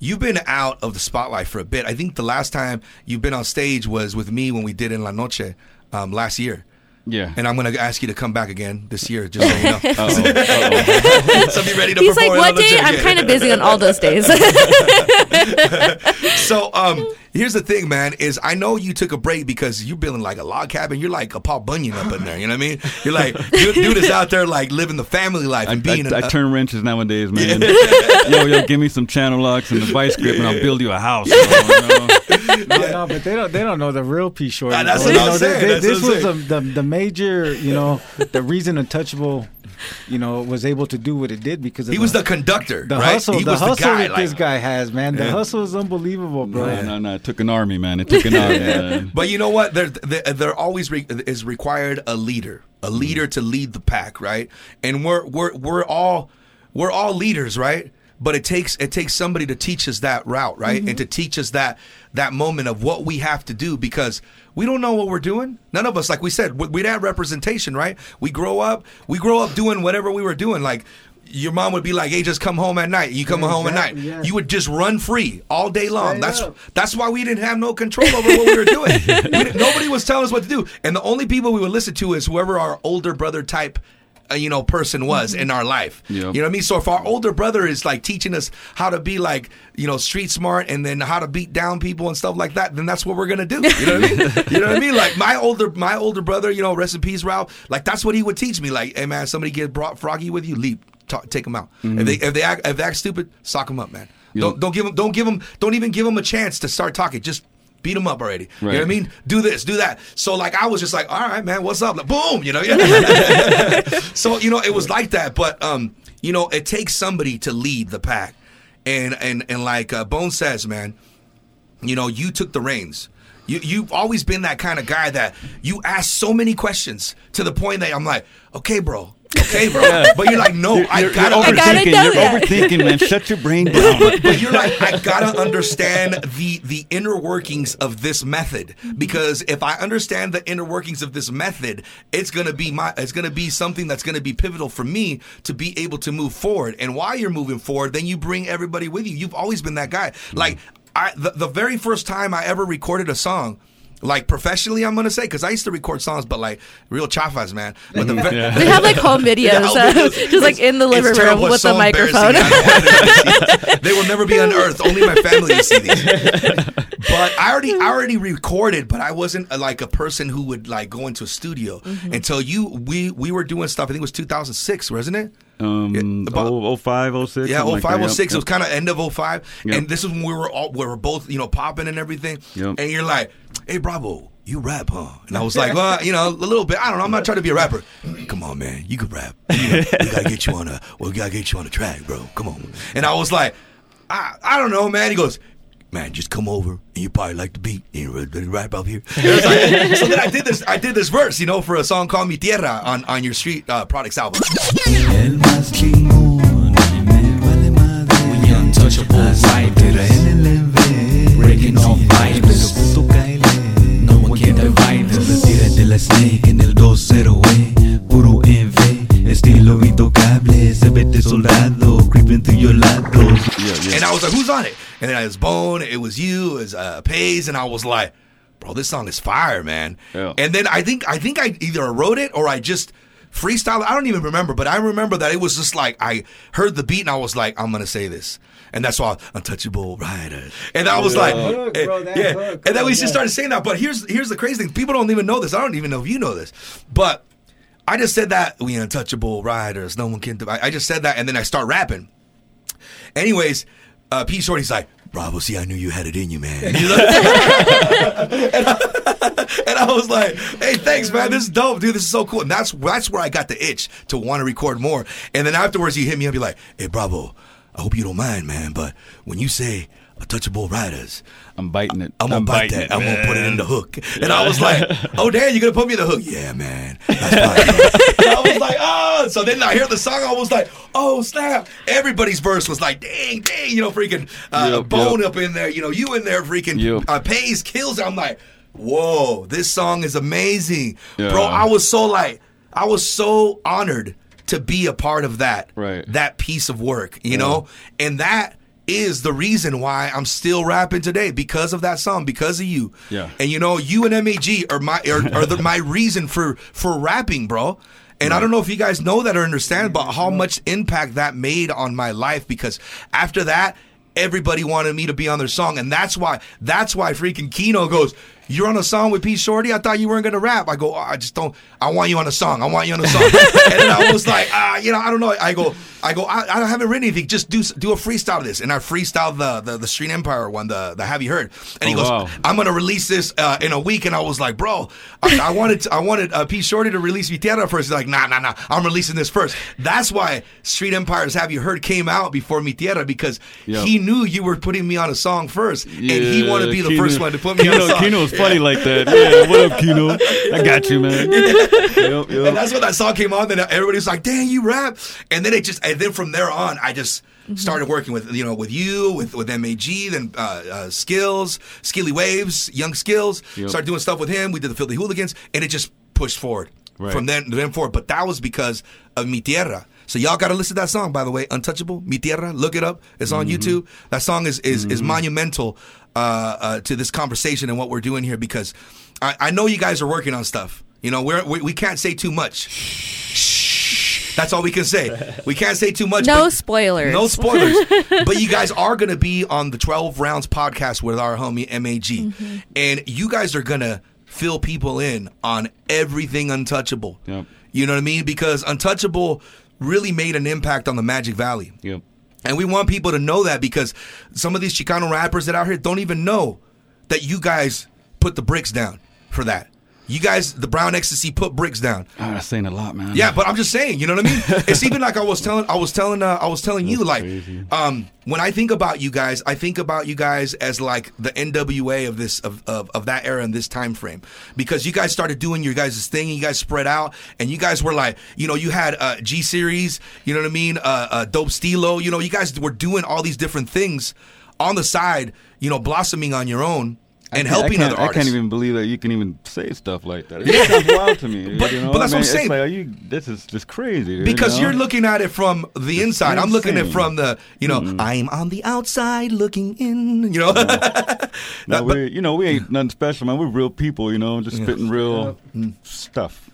[SPEAKER 1] you've been out of the spotlight for a bit. I think the last time you've been on stage was with me when we did in La Noche um, last year.
[SPEAKER 6] Yeah.
[SPEAKER 1] And I'm gonna ask you to come back again this year, just so you know.
[SPEAKER 6] Uh-oh, uh-oh.
[SPEAKER 1] so be ready to
[SPEAKER 3] He's like,
[SPEAKER 1] perform in La
[SPEAKER 3] what day?
[SPEAKER 1] Noche
[SPEAKER 3] I'm kind of busy on all those days.
[SPEAKER 1] So um, here's the thing, man. Is I know you took a break because you're building like a log cabin. You're like a Paul Bunyan up in there. You know what I mean? You're like dude, dude is out there like living the family life
[SPEAKER 6] I,
[SPEAKER 1] and being.
[SPEAKER 6] I, I
[SPEAKER 1] a-
[SPEAKER 6] turn wrenches nowadays, man. yo, yo, give me some channel locks and the vice grip, and I'll build you a house. you know?
[SPEAKER 4] No, no, but they don't. They don't know the real P Short.
[SPEAKER 1] Ah, that's what
[SPEAKER 4] You
[SPEAKER 1] I'm
[SPEAKER 4] know,
[SPEAKER 1] saying,
[SPEAKER 4] they-
[SPEAKER 1] that's
[SPEAKER 4] this
[SPEAKER 1] what
[SPEAKER 4] was
[SPEAKER 1] I'm
[SPEAKER 4] the, the the major, you know, the reason Untouchable you know, was able to do what it did because of
[SPEAKER 1] He was the conductor,
[SPEAKER 4] the
[SPEAKER 1] right?
[SPEAKER 4] hustle,
[SPEAKER 1] he
[SPEAKER 4] the
[SPEAKER 1] was
[SPEAKER 4] hustle
[SPEAKER 1] the guy.
[SPEAKER 4] that this guy has, man. The
[SPEAKER 1] Yeah.
[SPEAKER 4] hustle is unbelievable, bro.
[SPEAKER 6] No, no, no. It took an army, man. It took an army, man.
[SPEAKER 1] But you know what? There, there, there always re- is required a leader, a leader to lead the pack, right? And we're we're we're all we're all leaders, right? But it takes it takes somebody to teach us that route, right? And mm-hmm. to teach us that that moment of what we have to do because we don't know what we're doing. None of us, like we said, we, we didn't have representation, right? We grow up, we grow up doing whatever we were doing, like. Your mom would be like, "Hey, just come home at night." You come
[SPEAKER 4] Yeah,
[SPEAKER 1] home at night.
[SPEAKER 4] yeah.
[SPEAKER 1] You would just run free all day long. That's that's why we didn't have no control over what we were doing. We nobody was telling us what to do, and the only people we would listen to is whoever our older brother type. Uh, you know, person was in our life.
[SPEAKER 6] Yep.
[SPEAKER 1] You know what I mean? So if our older brother is like teaching us how to be like, you know, street smart and then how to beat down people and stuff like that, then that's what we're gonna do. You know what I mean? you know what I mean? Like my older my older brother, you know, rest in peace, Ralph. Like that's what he would teach me. Like, hey man, somebody get brought froggy with you, leap, talk, take them out. If they if they act if they act stupid, sock them up, man. Don't don't give them don't give them don't even give them a chance to start talking. Just beat them up already. You know what I mean? Do this, do that. So like I was just like, all right, man, what's up? Like, boom, you know. so you know it was like that, but um, you know, it takes somebody to lead the pack, and and and like uh, Bone says, man, you know, you took the reins. You you've always been that kind of guy that you ask so many questions to the point that I'm like, okay, bro, okay, bro, but you're like, no, I
[SPEAKER 6] You're,
[SPEAKER 1] gotta.
[SPEAKER 6] you're
[SPEAKER 3] I gotta
[SPEAKER 6] overthinking. You're
[SPEAKER 3] that.
[SPEAKER 6] overthinking, man. Shut your brain down.
[SPEAKER 1] but you're like, I gotta understand the the inner workings of this method because if I understand the inner workings of this method, it's gonna be my it's gonna be something that's gonna be pivotal for me to be able to move forward. And while you're moving forward, then you bring everybody with you. You've always been that guy. Like I the, the very first time I ever recorded a song. Like professionally, I'm gonna say because I used to record songs, but like real chafas, man. But the ve-
[SPEAKER 3] They have like home videos,
[SPEAKER 1] Yeah, home
[SPEAKER 3] uh,
[SPEAKER 1] videos.
[SPEAKER 3] just like in the living
[SPEAKER 1] terrible.
[SPEAKER 3] room with
[SPEAKER 1] so
[SPEAKER 3] the microphone.
[SPEAKER 1] embarrassing. I don't want them to see it. they will never be unearthed. Only my family will see these. But I already, I already recorded, but I wasn't uh, like a person who would like go into a studio
[SPEAKER 3] Mm-hmm.
[SPEAKER 1] until you. We we were doing stuff. I think it was 2006, wasn't it?
[SPEAKER 6] Um,
[SPEAKER 1] Yeah, about-
[SPEAKER 6] oh, 05, 06.
[SPEAKER 1] Yeah,
[SPEAKER 6] something like
[SPEAKER 1] 05,
[SPEAKER 6] that.
[SPEAKER 1] 06. It was kind of end of 05.
[SPEAKER 6] Yep.
[SPEAKER 1] And this is when we were all, we were both, you know, popping and everything.
[SPEAKER 6] Yep.
[SPEAKER 1] And you're like, hey, Bravo, you rap, huh? And I was like, well, you know, a little bit. I don't know. I'm not trying to be a rapper. Come on, man. You can rap. You know, we got to get you on a, well, we got to get you on a track, bro. Come on. And I was like, I, I don't know, man. He goes, man, just come over and you probably like the beat. You know, ready to rap up here. I like- so then I did this, I did this verse, you know, for a song called Mi Tierra on, on your street uh, products album.
[SPEAKER 7] El más chingón, me vale madre. We untouchable, tira el LV. Breaking all vibes, pero puto Kyle. No one can divide us. Tírate la snake en el 2-0, puro
[SPEAKER 1] And I was like, who's on it? And then it was Bone, it was you, it was uh, Pays, and I was like, bro, this song is fire, man.
[SPEAKER 6] Yeah.
[SPEAKER 1] And then I think I think I either wrote it or I just freestyle. I don't even remember, but I remember that it was just like I heard the beat and I was like, I'm gonna say this. And that's why untouchable rider. And I was like,
[SPEAKER 4] Hook,
[SPEAKER 1] eh,
[SPEAKER 4] bro, that
[SPEAKER 1] yeah.
[SPEAKER 4] hook,
[SPEAKER 1] and then we
[SPEAKER 4] oh,
[SPEAKER 1] just started saying that. But here's here's the crazy thing: people don't even know this. I don't even know if you know this, but I just said that we untouchable riders. No one can. do- I I just said that, and then I start rapping. Anyways, uh, P Sho'ty's like, Bravo, see, I knew you had it in you, man. and, I, and I was like, hey, thanks, man. This is dope, dude. This is so cool. And that's that's where I got the itch to want to record more. And then afterwards, he hit me up, be like, hey, Bravo, I hope you don't mind, man, but when you say untouchable riders,
[SPEAKER 6] I'm biting it.
[SPEAKER 1] I'm gonna bite that. I'm gonna put it in the hook. And I was like, oh, damn, you're gonna put me in the hook? Yeah, man. That's fine. I was like, oh. So then I hear the song. I was like, oh, snap. Everybody's verse was like, dang, dang, you know, freaking uh,
[SPEAKER 6] Yep,
[SPEAKER 1] Bone
[SPEAKER 6] yep.
[SPEAKER 1] up in there, you know, you in there, freaking
[SPEAKER 6] Yep.
[SPEAKER 1] uh, Pays kills. I'm like, whoa, this song is amazing.
[SPEAKER 6] Yeah.
[SPEAKER 1] Bro, I was so like, I was so honored to be a part of that,
[SPEAKER 6] Right.
[SPEAKER 1] that piece of work, you know? And that is the reason why I'm still rapping today because of that song, because of you.
[SPEAKER 6] Yeah.
[SPEAKER 1] And you know, you and MAG are my are, are the, my reason for for rapping, bro. And I don't know if you guys know that or understand, but how much impact that made on my life because after that, everybody wanted me to be on their song, and that's why that's why freaking Kino goes. You're on a song with P Sho'ty. I thought you weren't gonna rap. I go, oh, I just don't. I want you on a song. I want you on a song. and then I was like, ah, you know, I don't know. I go, I go, I, I haven't written anything. Just do do a freestyle of this. And I freestyled the the, the Street Empire one, the the Have You Heard? And he
[SPEAKER 6] Oh,
[SPEAKER 1] goes,
[SPEAKER 6] wow.
[SPEAKER 1] I'm gonna release this uh, in a week. And I was like, bro, I, I wanted to, I wanted uh, P Sho'ty to release Mi Tierra first. He's like, nah, nah, nah. I'm releasing this first. That's why Street Empires Have You Heard came out before Mi Tierra because
[SPEAKER 6] Yep.
[SPEAKER 1] he knew you were putting me on a song first, and he wanted to be the
[SPEAKER 6] Kino-
[SPEAKER 1] first one to put me on a song.
[SPEAKER 6] Kino's funny like that. Yeah, what up, Kino? I got you, man. Yep,
[SPEAKER 1] And that's when that song came on. Then everybody's like, "Dang, you rap!" And then it just, and then from there on, I just started working with you know with you, with with Mag, then uh, uh, Skills, Skilly Waves, Young Skills.
[SPEAKER 6] Yep.
[SPEAKER 1] Started doing stuff with him. We did the Filthy Hooligans, and it just pushed forward
[SPEAKER 6] Right.
[SPEAKER 1] from then then forward. But that was because of Mi Tierra. So y'all got to listen to that song, by the way, Untouchable, Mi Tierra. Look it up. It's on YouTube. That song is is, is monumental uh, uh, to this conversation and what we're doing here because I, I know you guys are working on stuff. You know, we're, we we can't say too much. Shh. That's all we can say. We can't say too much.
[SPEAKER 3] No spoilers.
[SPEAKER 1] No spoilers. but you guys are going to be on the 12 Rounds podcast with our homie MAG.
[SPEAKER 3] Mm-hmm.
[SPEAKER 1] And you guys are going to fill people in on everything untouchable.
[SPEAKER 6] Yep.
[SPEAKER 1] You know what I mean? Because Untouchable really made an impact on the Magic Valley.
[SPEAKER 6] Yep.
[SPEAKER 1] And we want people to know that because some of these Chicano rappers that out here don't even know that you guys put the bricks down for that. You guys, the Brown Ecstasy, put bricks down.
[SPEAKER 6] Ah, that's saying a lot, man.
[SPEAKER 1] Yeah, but I'm just saying, you know what I mean? It's even like I was telling, I was telling, uh, I was telling you, like,
[SPEAKER 6] crazy.
[SPEAKER 1] um, when I think about you guys, I think about you guys as like the NWA of this of, of, of that era and this time frame because you guys started doing your guys' thing, and you guys spread out, and you guys were like, you know, you had uh, G series, you know what I mean? Uh, uh, Dope Stilo, you know, you guys were doing all these different things on the side, you know, blossoming on your own and
[SPEAKER 6] can't-
[SPEAKER 1] helping
[SPEAKER 6] I
[SPEAKER 1] other
[SPEAKER 6] I can't even believe that you can even say stuff like that. It sounds wild to me.
[SPEAKER 1] But-
[SPEAKER 6] you know?
[SPEAKER 1] but that's
[SPEAKER 6] I
[SPEAKER 1] what I'm saying.
[SPEAKER 6] It's like, are you, this is just crazy.
[SPEAKER 1] Because
[SPEAKER 6] you know?
[SPEAKER 1] you're looking at it from the inside. I'm looking at it from the, you know, I'm on the outside looking in, you know.
[SPEAKER 6] No,
[SPEAKER 1] No, but-
[SPEAKER 6] we, you know, we ain't nothing special, man. We're real people, you know, just spitting real mm. stuff.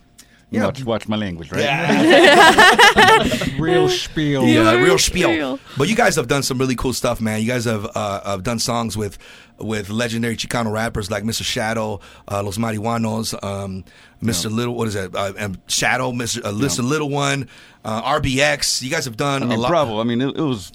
[SPEAKER 1] Yeah.
[SPEAKER 6] Watch, watch my language, right? Yeah.
[SPEAKER 4] Real spiel.
[SPEAKER 1] yeah,
[SPEAKER 3] Real
[SPEAKER 1] real spiel.
[SPEAKER 3] spiel.
[SPEAKER 1] But you guys have done some really cool stuff, man. You guys have uh, have done songs with with legendary Chicano rappers like Mr. Shadow, uh, Los Marihuanos, um, Mr. Little, what is that? Uh, um, Shadow, Mr. Uh, Mr. Little One, uh, RBX. You guys have done
[SPEAKER 6] I mean,
[SPEAKER 1] a lot.
[SPEAKER 6] Bravo. I mean, it, it was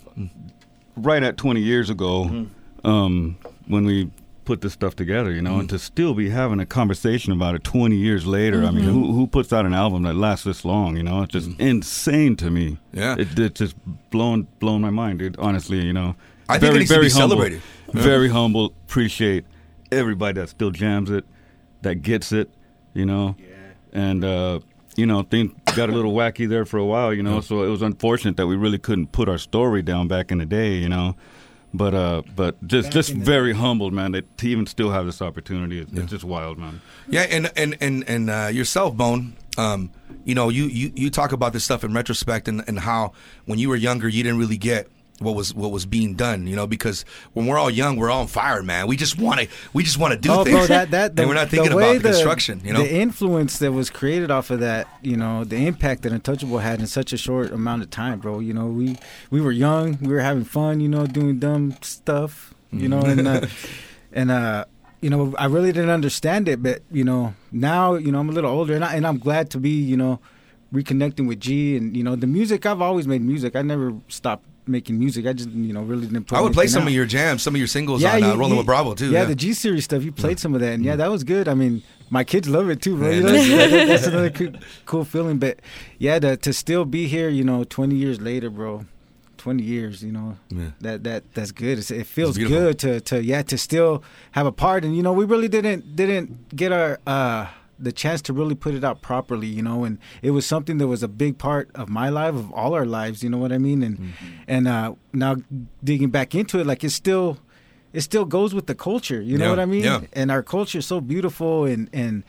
[SPEAKER 6] right at 20 years ago
[SPEAKER 1] Mm-hmm.
[SPEAKER 6] um, when we put this stuff together, you know,
[SPEAKER 1] Mm-hmm.
[SPEAKER 6] and to still be having a conversation about it 20 years later. I mean,
[SPEAKER 1] Mm-hmm.
[SPEAKER 6] who, who puts out an album that lasts this long? You know, it's just insane to me.
[SPEAKER 1] Yeah.
[SPEAKER 6] it, it just blown blown my mind, dude. Honestly, you know,
[SPEAKER 1] I think it be
[SPEAKER 6] humble,
[SPEAKER 1] celebrated. Yeah.
[SPEAKER 6] Very humble. Appreciate everybody that still jams it, that gets it. You know, and. uh you know, things got a little wacky there for a while, you know. So it was unfortunate that we really couldn't put our story down back in the day, you know. But uh, but just just very humbled, man, that to even still have this opportunity. It's, it's just wild, man.
[SPEAKER 1] Yeah, and and and and uh, yourself, Bone. Um, you know, you, you you talk about this stuff in retrospect, and, and how when you were younger, you didn't really get what was what was being done. You know, because when we're all young, we're all on fire, man. We just want to we just want to do
[SPEAKER 4] oh,
[SPEAKER 1] things,
[SPEAKER 4] bro, that that the,
[SPEAKER 1] and we're not thinking
[SPEAKER 4] way
[SPEAKER 1] about the construction. You know,
[SPEAKER 4] the influence that was created off of that, you know, the impact that Untouchable had in such a short amount of time, bro. You know, we we were young, we were having fun, you know, doing dumb stuff, you know, and uh, and uh, you know, I really didn't understand it, but you know, now you know, I'm a little older, and I and I'm glad to be, you know, reconnecting with G, and you know, the music. I've always made music. I never stopped making music. I just, you know, really didn't.
[SPEAKER 1] I would play some
[SPEAKER 4] out.
[SPEAKER 1] of your jams, some of your singles on uh,
[SPEAKER 4] you-
[SPEAKER 1] Rolling
[SPEAKER 4] you-
[SPEAKER 1] with Bravo too.
[SPEAKER 4] Yeah,
[SPEAKER 1] Yeah,
[SPEAKER 4] the G series stuff. You played some of that, and yeah, that was good. I mean, my kids love it too, bro.
[SPEAKER 1] Yeah,
[SPEAKER 4] You know,
[SPEAKER 1] that's-
[SPEAKER 4] that- that's another cool, cool feeling. But yeah, to, to still be here, you know, twenty years later, bro. Twenty years, you know,
[SPEAKER 1] Yeah.
[SPEAKER 4] that that that's good. It's, it feels good to to yeah to still have a part, and you know, we really didn't didn't get our. uh the chance to really put it out properly, you know, and it was something that was a big part of my life, of all our lives, you know what I mean? And
[SPEAKER 1] Mm-hmm.
[SPEAKER 4] and uh now digging back into it, like it's still it still goes with the culture. You know
[SPEAKER 1] Yeah,
[SPEAKER 4] what I mean?
[SPEAKER 1] yeah.
[SPEAKER 4] And our culture is so beautiful, and and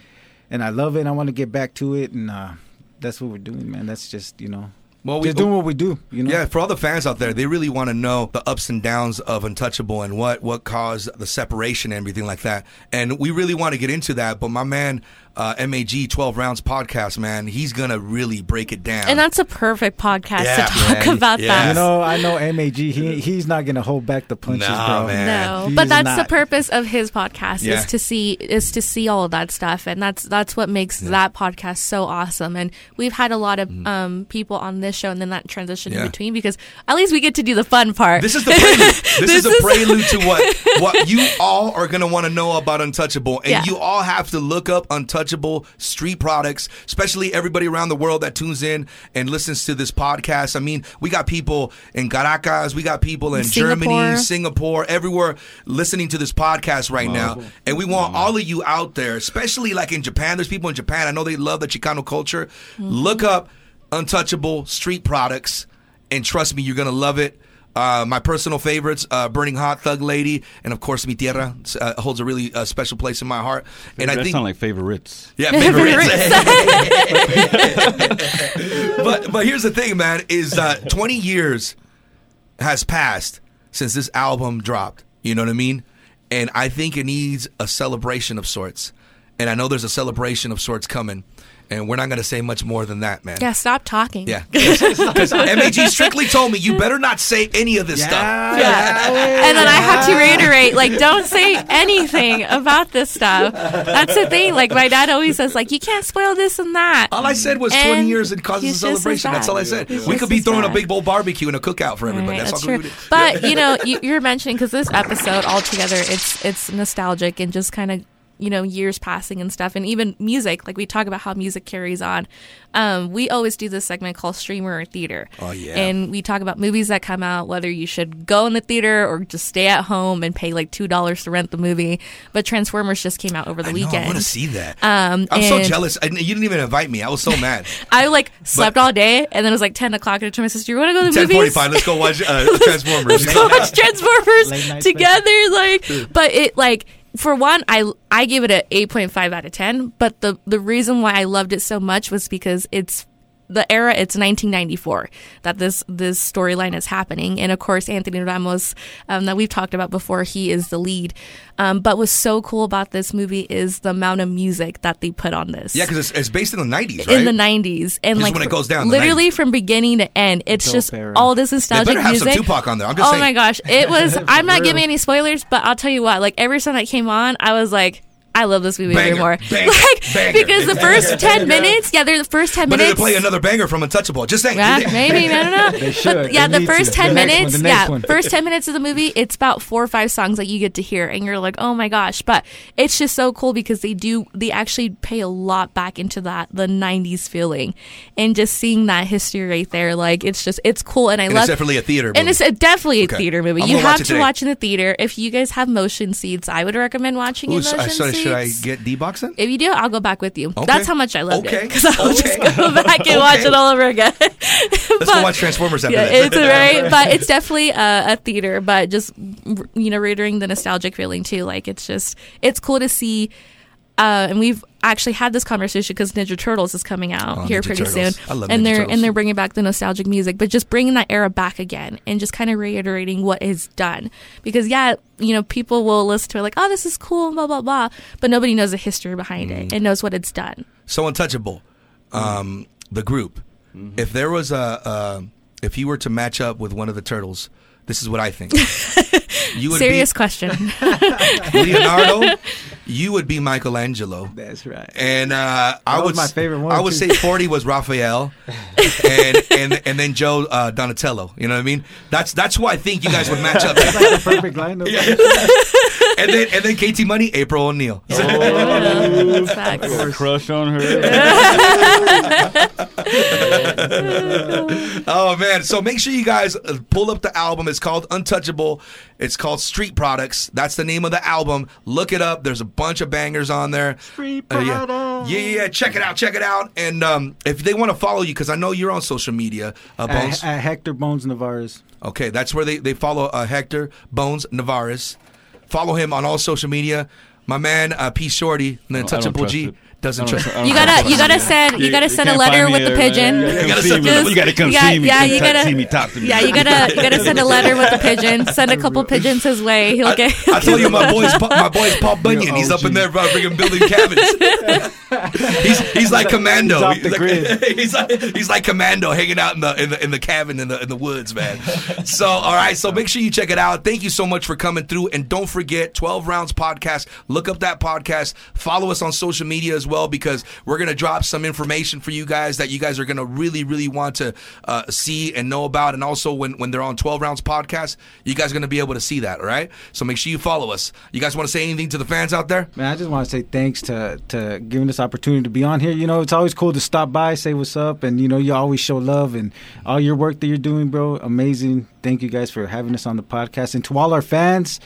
[SPEAKER 4] and I love it. I want to get back to it, and uh, that's what we're doing, man. That's just you know,
[SPEAKER 1] Well, we-
[SPEAKER 4] just doing what we do. You know?
[SPEAKER 1] Yeah, for all the fans out there, they really want to know the ups and downs of Untouchable and what what caused the separation and everything like that. And we really want to get into that. But my man, uh, MAG 12 Rounds podcast, man, he's gonna really break it down.
[SPEAKER 3] And that's a perfect podcast
[SPEAKER 1] Yeah,
[SPEAKER 3] to talk
[SPEAKER 1] man.
[SPEAKER 3] about
[SPEAKER 1] Yeah.
[SPEAKER 3] that.
[SPEAKER 4] You know, I know MAG. He he's not gonna hold back the punches,
[SPEAKER 1] Nah,
[SPEAKER 4] bro.
[SPEAKER 1] man.
[SPEAKER 3] No,
[SPEAKER 4] He
[SPEAKER 3] but
[SPEAKER 4] is
[SPEAKER 3] that's the purpose of his podcast
[SPEAKER 1] Yeah.
[SPEAKER 3] is to see is to see all of that stuff, and that's that's what makes that podcast so awesome. And we've had a lot of um, people on this show, and then that transition
[SPEAKER 1] Mm. Yeah.
[SPEAKER 3] in between because at least we get to do the fun part.
[SPEAKER 1] This is the prelude. This, is
[SPEAKER 3] This
[SPEAKER 1] a prelude to what what you all are gonna want to know about Untouchable, and
[SPEAKER 3] Yeah.
[SPEAKER 1] you all have to look up Untouchable street products, especially everybody around the world that tunes in and listens to this podcast. I mean, we got people in Caracas, we got people in Germany,
[SPEAKER 3] Singapore.
[SPEAKER 1] Singapore, everywhere listening to this podcast right now, and we want all of you out there, especially like in Japan. There's people in Japan. I know they love the Chicano culture. Look mm-hmm. up Untouchable street products and trust me, you're gonna love it. Uh, my personal favorites, uh, Burning Hot, Thug Lady, and of course, Mi Tierra uh, holds a really uh, special place in my heart. And
[SPEAKER 6] that
[SPEAKER 1] I think,
[SPEAKER 6] sound like favorites.
[SPEAKER 1] yeah, favorites. but but here's the thing, man, is uh, 20 years has passed since this album dropped. You know what I mean? And I think it needs a celebration of sorts. And I know there's a celebration of sorts coming. And we're not going to say much more than that, man.
[SPEAKER 3] yeah, stop talking.
[SPEAKER 1] Yeah. Because MAG strictly told me you better not say any of this stuff.
[SPEAKER 3] Yeah. And then I have to reiterate, like, don't say anything about this stuff. That's the thing. Like, my dad always says, like, you can't spoil this and that.
[SPEAKER 1] All I said was 20 years and causes a
[SPEAKER 3] he's just as
[SPEAKER 1] celebration. That's all I said.
[SPEAKER 3] He's
[SPEAKER 1] we could be
[SPEAKER 3] as
[SPEAKER 1] throwing a big bowl barbecue and a cookout for everybody.
[SPEAKER 3] Right,
[SPEAKER 1] that's,
[SPEAKER 3] that's
[SPEAKER 1] all
[SPEAKER 3] true.
[SPEAKER 1] we would.
[SPEAKER 3] But you know, you, you're mentioning because this episode altogether, it's it's nostalgic and just kind of you know years passing and stuff, and even music. Like we talk about how music carries on. Um, we always do this segment called Streamer or Theater.
[SPEAKER 1] Oh, yeah.
[SPEAKER 3] And we talk about movies that come out, whether you should go in the theater or just stay at home and pay like two dollars to rent the movie. But Transformers just came out over the
[SPEAKER 1] I know,
[SPEAKER 3] weekend.
[SPEAKER 1] I want to see that.
[SPEAKER 3] Um,
[SPEAKER 1] I'm so jealous. I, you didn't even invite me. I was so mad.
[SPEAKER 3] I like slept all day, and then it was like ten o'clock, and I told my sister, "You want to go to the
[SPEAKER 1] 10:45.
[SPEAKER 3] movies?"
[SPEAKER 1] Let's go watch uh, Transformers.
[SPEAKER 3] Let's go watch Transformers together. Like, but it like for one, I I gave it a eight point five out of ten. But the the reason why I loved it so much was because it's the era. It's 1994 that this this storyline is happening, and of course Anthony Ramos um, that we've talked about before. He is the lead. Um, but what's so cool about this movie is the amount of music that they put on this
[SPEAKER 1] yeah, because it's, it's based in the 90s, right?
[SPEAKER 3] in the 90s and
[SPEAKER 1] Just
[SPEAKER 3] like
[SPEAKER 1] when it goes down,
[SPEAKER 3] literally from beginning to end it's
[SPEAKER 4] Dope
[SPEAKER 3] just
[SPEAKER 4] era.
[SPEAKER 3] all this
[SPEAKER 1] they
[SPEAKER 3] nostalgic
[SPEAKER 1] better have
[SPEAKER 3] music
[SPEAKER 1] some Tupac on there. I'm just
[SPEAKER 3] oh
[SPEAKER 1] saying.
[SPEAKER 3] my gosh it was i'm not
[SPEAKER 4] real.
[SPEAKER 3] giving any spoilers but i'll tell you what like every time that came on i was like I love this movie
[SPEAKER 1] Banger,
[SPEAKER 3] way more.
[SPEAKER 1] banger,
[SPEAKER 3] like
[SPEAKER 1] banger.
[SPEAKER 3] because the first ten minutes, yeah, they're the first ten
[SPEAKER 1] But they're
[SPEAKER 3] minutes.
[SPEAKER 1] play another banger from Untouchable. Just saying.
[SPEAKER 3] Yeah, maybe I don't know.
[SPEAKER 4] They should.
[SPEAKER 3] But yeah,
[SPEAKER 4] They
[SPEAKER 3] the first
[SPEAKER 4] to.
[SPEAKER 3] ten
[SPEAKER 4] The
[SPEAKER 3] minutes,
[SPEAKER 4] one, the
[SPEAKER 3] yeah,
[SPEAKER 4] one.
[SPEAKER 3] first ten minutes of the movie, it's about four or five songs that you get to hear, and you're like, oh my gosh! But it's just so cool because they do, they actually pay a lot back into that the '90s feeling, and just seeing that history right there, like it's just it's cool, and I
[SPEAKER 1] And
[SPEAKER 3] love.
[SPEAKER 1] it's definitely a theater movie.
[SPEAKER 3] and it's a, definitely a
[SPEAKER 1] Okay.
[SPEAKER 3] theater movie.
[SPEAKER 1] I'm
[SPEAKER 3] You
[SPEAKER 1] gonna watch
[SPEAKER 3] have to
[SPEAKER 1] today.
[SPEAKER 3] watch in the theater. If you guys have motion seats, I would recommend watching
[SPEAKER 1] Ooh,
[SPEAKER 3] in
[SPEAKER 1] so,
[SPEAKER 3] motion
[SPEAKER 1] so
[SPEAKER 3] seats.
[SPEAKER 1] Should I get D-Box then?
[SPEAKER 3] If you do, I'll go back with you.
[SPEAKER 1] Okay.
[SPEAKER 3] That's how much I loved
[SPEAKER 1] Okay.
[SPEAKER 3] it because I'll just go back and watch it all over again.
[SPEAKER 1] Let's go watch Transformers after
[SPEAKER 3] yeah,
[SPEAKER 1] this.
[SPEAKER 3] it's right, but it's definitely a, a theater. But just you know, reiterating the nostalgic feeling too. Like it's just it's cool to see. Uh, and we've actually had this conversation because Ninja Turtles is coming out
[SPEAKER 1] Oh,
[SPEAKER 3] here
[SPEAKER 1] Ninja
[SPEAKER 3] pretty
[SPEAKER 1] Turtles.
[SPEAKER 3] soon,
[SPEAKER 1] I love
[SPEAKER 3] and
[SPEAKER 1] Ninja
[SPEAKER 3] they're
[SPEAKER 1] Turtles.
[SPEAKER 3] and they're bringing back the nostalgic music, but just bringing that era back again and just kind of reiterating what is done. Because yeah, you know, people will listen to it like, oh, this is cool, blah blah blah, but nobody knows the history behind
[SPEAKER 1] Mm.
[SPEAKER 3] it and knows what it's done.
[SPEAKER 1] So Untouchable, um, the group. If there was a, uh, if you were to match up with one of the turtles, this is what I think. You would
[SPEAKER 3] Serious question.
[SPEAKER 1] Leonardo. You would be Michelangelo.
[SPEAKER 4] That's right.
[SPEAKER 1] And uh, I
[SPEAKER 4] was
[SPEAKER 1] would
[SPEAKER 4] my favorite one,
[SPEAKER 1] I would
[SPEAKER 4] too.
[SPEAKER 1] say forty was Raphael, and and and then Joe uh, Donatello. You know what I mean? That's that's who I think you guys would match up.
[SPEAKER 4] That's like the perfect lineup.
[SPEAKER 1] And then and then KT Money, April O'Neil.
[SPEAKER 3] That's facts.
[SPEAKER 6] Crush on her.
[SPEAKER 1] Oh man! So make sure you guys uh, pull up the album. It's called Untouchable. It's called Street Products. That's the name of the album. Look it up. There's a bunch of bangers on there.
[SPEAKER 4] Street
[SPEAKER 1] Uh, yeah.
[SPEAKER 4] Products.
[SPEAKER 1] yeah, yeah, yeah. Check it out. Check it out. And um, if they want to follow you, because I know you're on social media, uh, Bonez.
[SPEAKER 4] At, at Hector Bonez Nevarez.
[SPEAKER 1] Okay, that's where they, they follow uh, Hector Bonez Nevarez. Follow him on all social media. My man, uh, P Sho'ty, the
[SPEAKER 6] I don't
[SPEAKER 1] Untouchable G,
[SPEAKER 6] it.
[SPEAKER 1] Doesn't trust.
[SPEAKER 6] tr-
[SPEAKER 3] You gotta, you gotta send, you gotta send a letter with
[SPEAKER 6] me
[SPEAKER 3] the pigeon.
[SPEAKER 6] You
[SPEAKER 1] gotta
[SPEAKER 6] gotta,
[SPEAKER 1] send-
[SPEAKER 6] you gotta come see me.
[SPEAKER 3] yeah, you gotta-
[SPEAKER 6] see me talk to me.
[SPEAKER 3] Yeah, you gotta, you gotta send a letter with the pigeon. Send a couple pigeons his way. He'll
[SPEAKER 1] I,
[SPEAKER 3] get.
[SPEAKER 1] I told you my boy's my boy's Paul Bunyan. He's up in there uh, freaking building cabins. he's he's like commando.
[SPEAKER 4] he's off
[SPEAKER 1] like, he's like he's like commando, hanging out in the in the in the cabin in the in the woods, man. So all right, so make sure you check it out. Thank you so much for coming through, and don't forget Twelve Rounds Podcast. Look up that podcast. Follow us on social media as well because we're gonna drop some information for you guys that you guys are gonna really really want to uh, see and know about, and also when when they're on Twelve Rounds Podcast, you guys are gonna be able to see that. All right, so make sure you follow us. You guys want to say anything to the fans out there?
[SPEAKER 4] Man, I just want to say thanks to to giving this opportunity to be on here. You know, it's always cool to stop by, say what's up, and you know, you always show love and all your work that you're doing, bro. Amazing. Thank you guys for having us on the podcast, and to all our fans.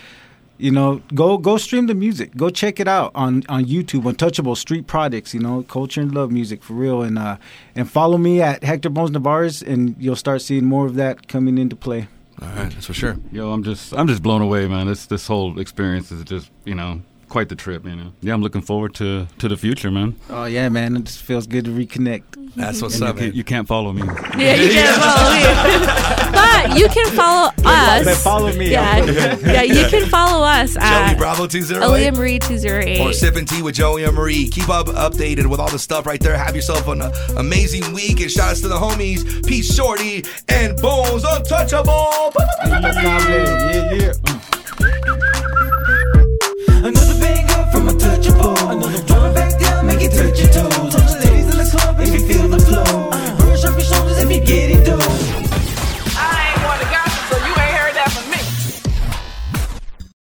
[SPEAKER 4] You know, go go stream the music. Go check it out on on YouTube. Untouchable Street Products. You know, culture and love music for real. And uh, and follow me at Hector Bonez Nevarez, and you'll start seeing more of that coming into play.
[SPEAKER 1] All right, that's for sure.
[SPEAKER 6] Yo, I'm just I'm just blown away, man. This this whole experience is just you know quite the trip, you know. Yeah, I'm looking forward to to the future, man.
[SPEAKER 4] Oh yeah, man, it just feels good to reconnect.
[SPEAKER 1] That's what's
[SPEAKER 6] And
[SPEAKER 1] up,
[SPEAKER 6] can,
[SPEAKER 1] man.
[SPEAKER 6] you can't follow me.
[SPEAKER 3] Yeah, you can't follow me. but you can follow us.
[SPEAKER 4] But follow me.
[SPEAKER 3] Yeah, yeah, you can follow us at
[SPEAKER 1] Joey Bravo 208.
[SPEAKER 3] Aaliyah Marie 208.
[SPEAKER 1] Or Sipping Tea with Joey and Marie. Keep up updated with all the stuff right there. Have yourself an amazing week. And shout outs to the homies, Peace, Shorty and Bonez Untouchable.
[SPEAKER 4] Yeah, yeah. Another bang up from Untouchable. Another drop back down, make it touch your toes. Touch the ladies in the club if you feel the flow. Uh-huh. Brush off your shoulders if you get it though.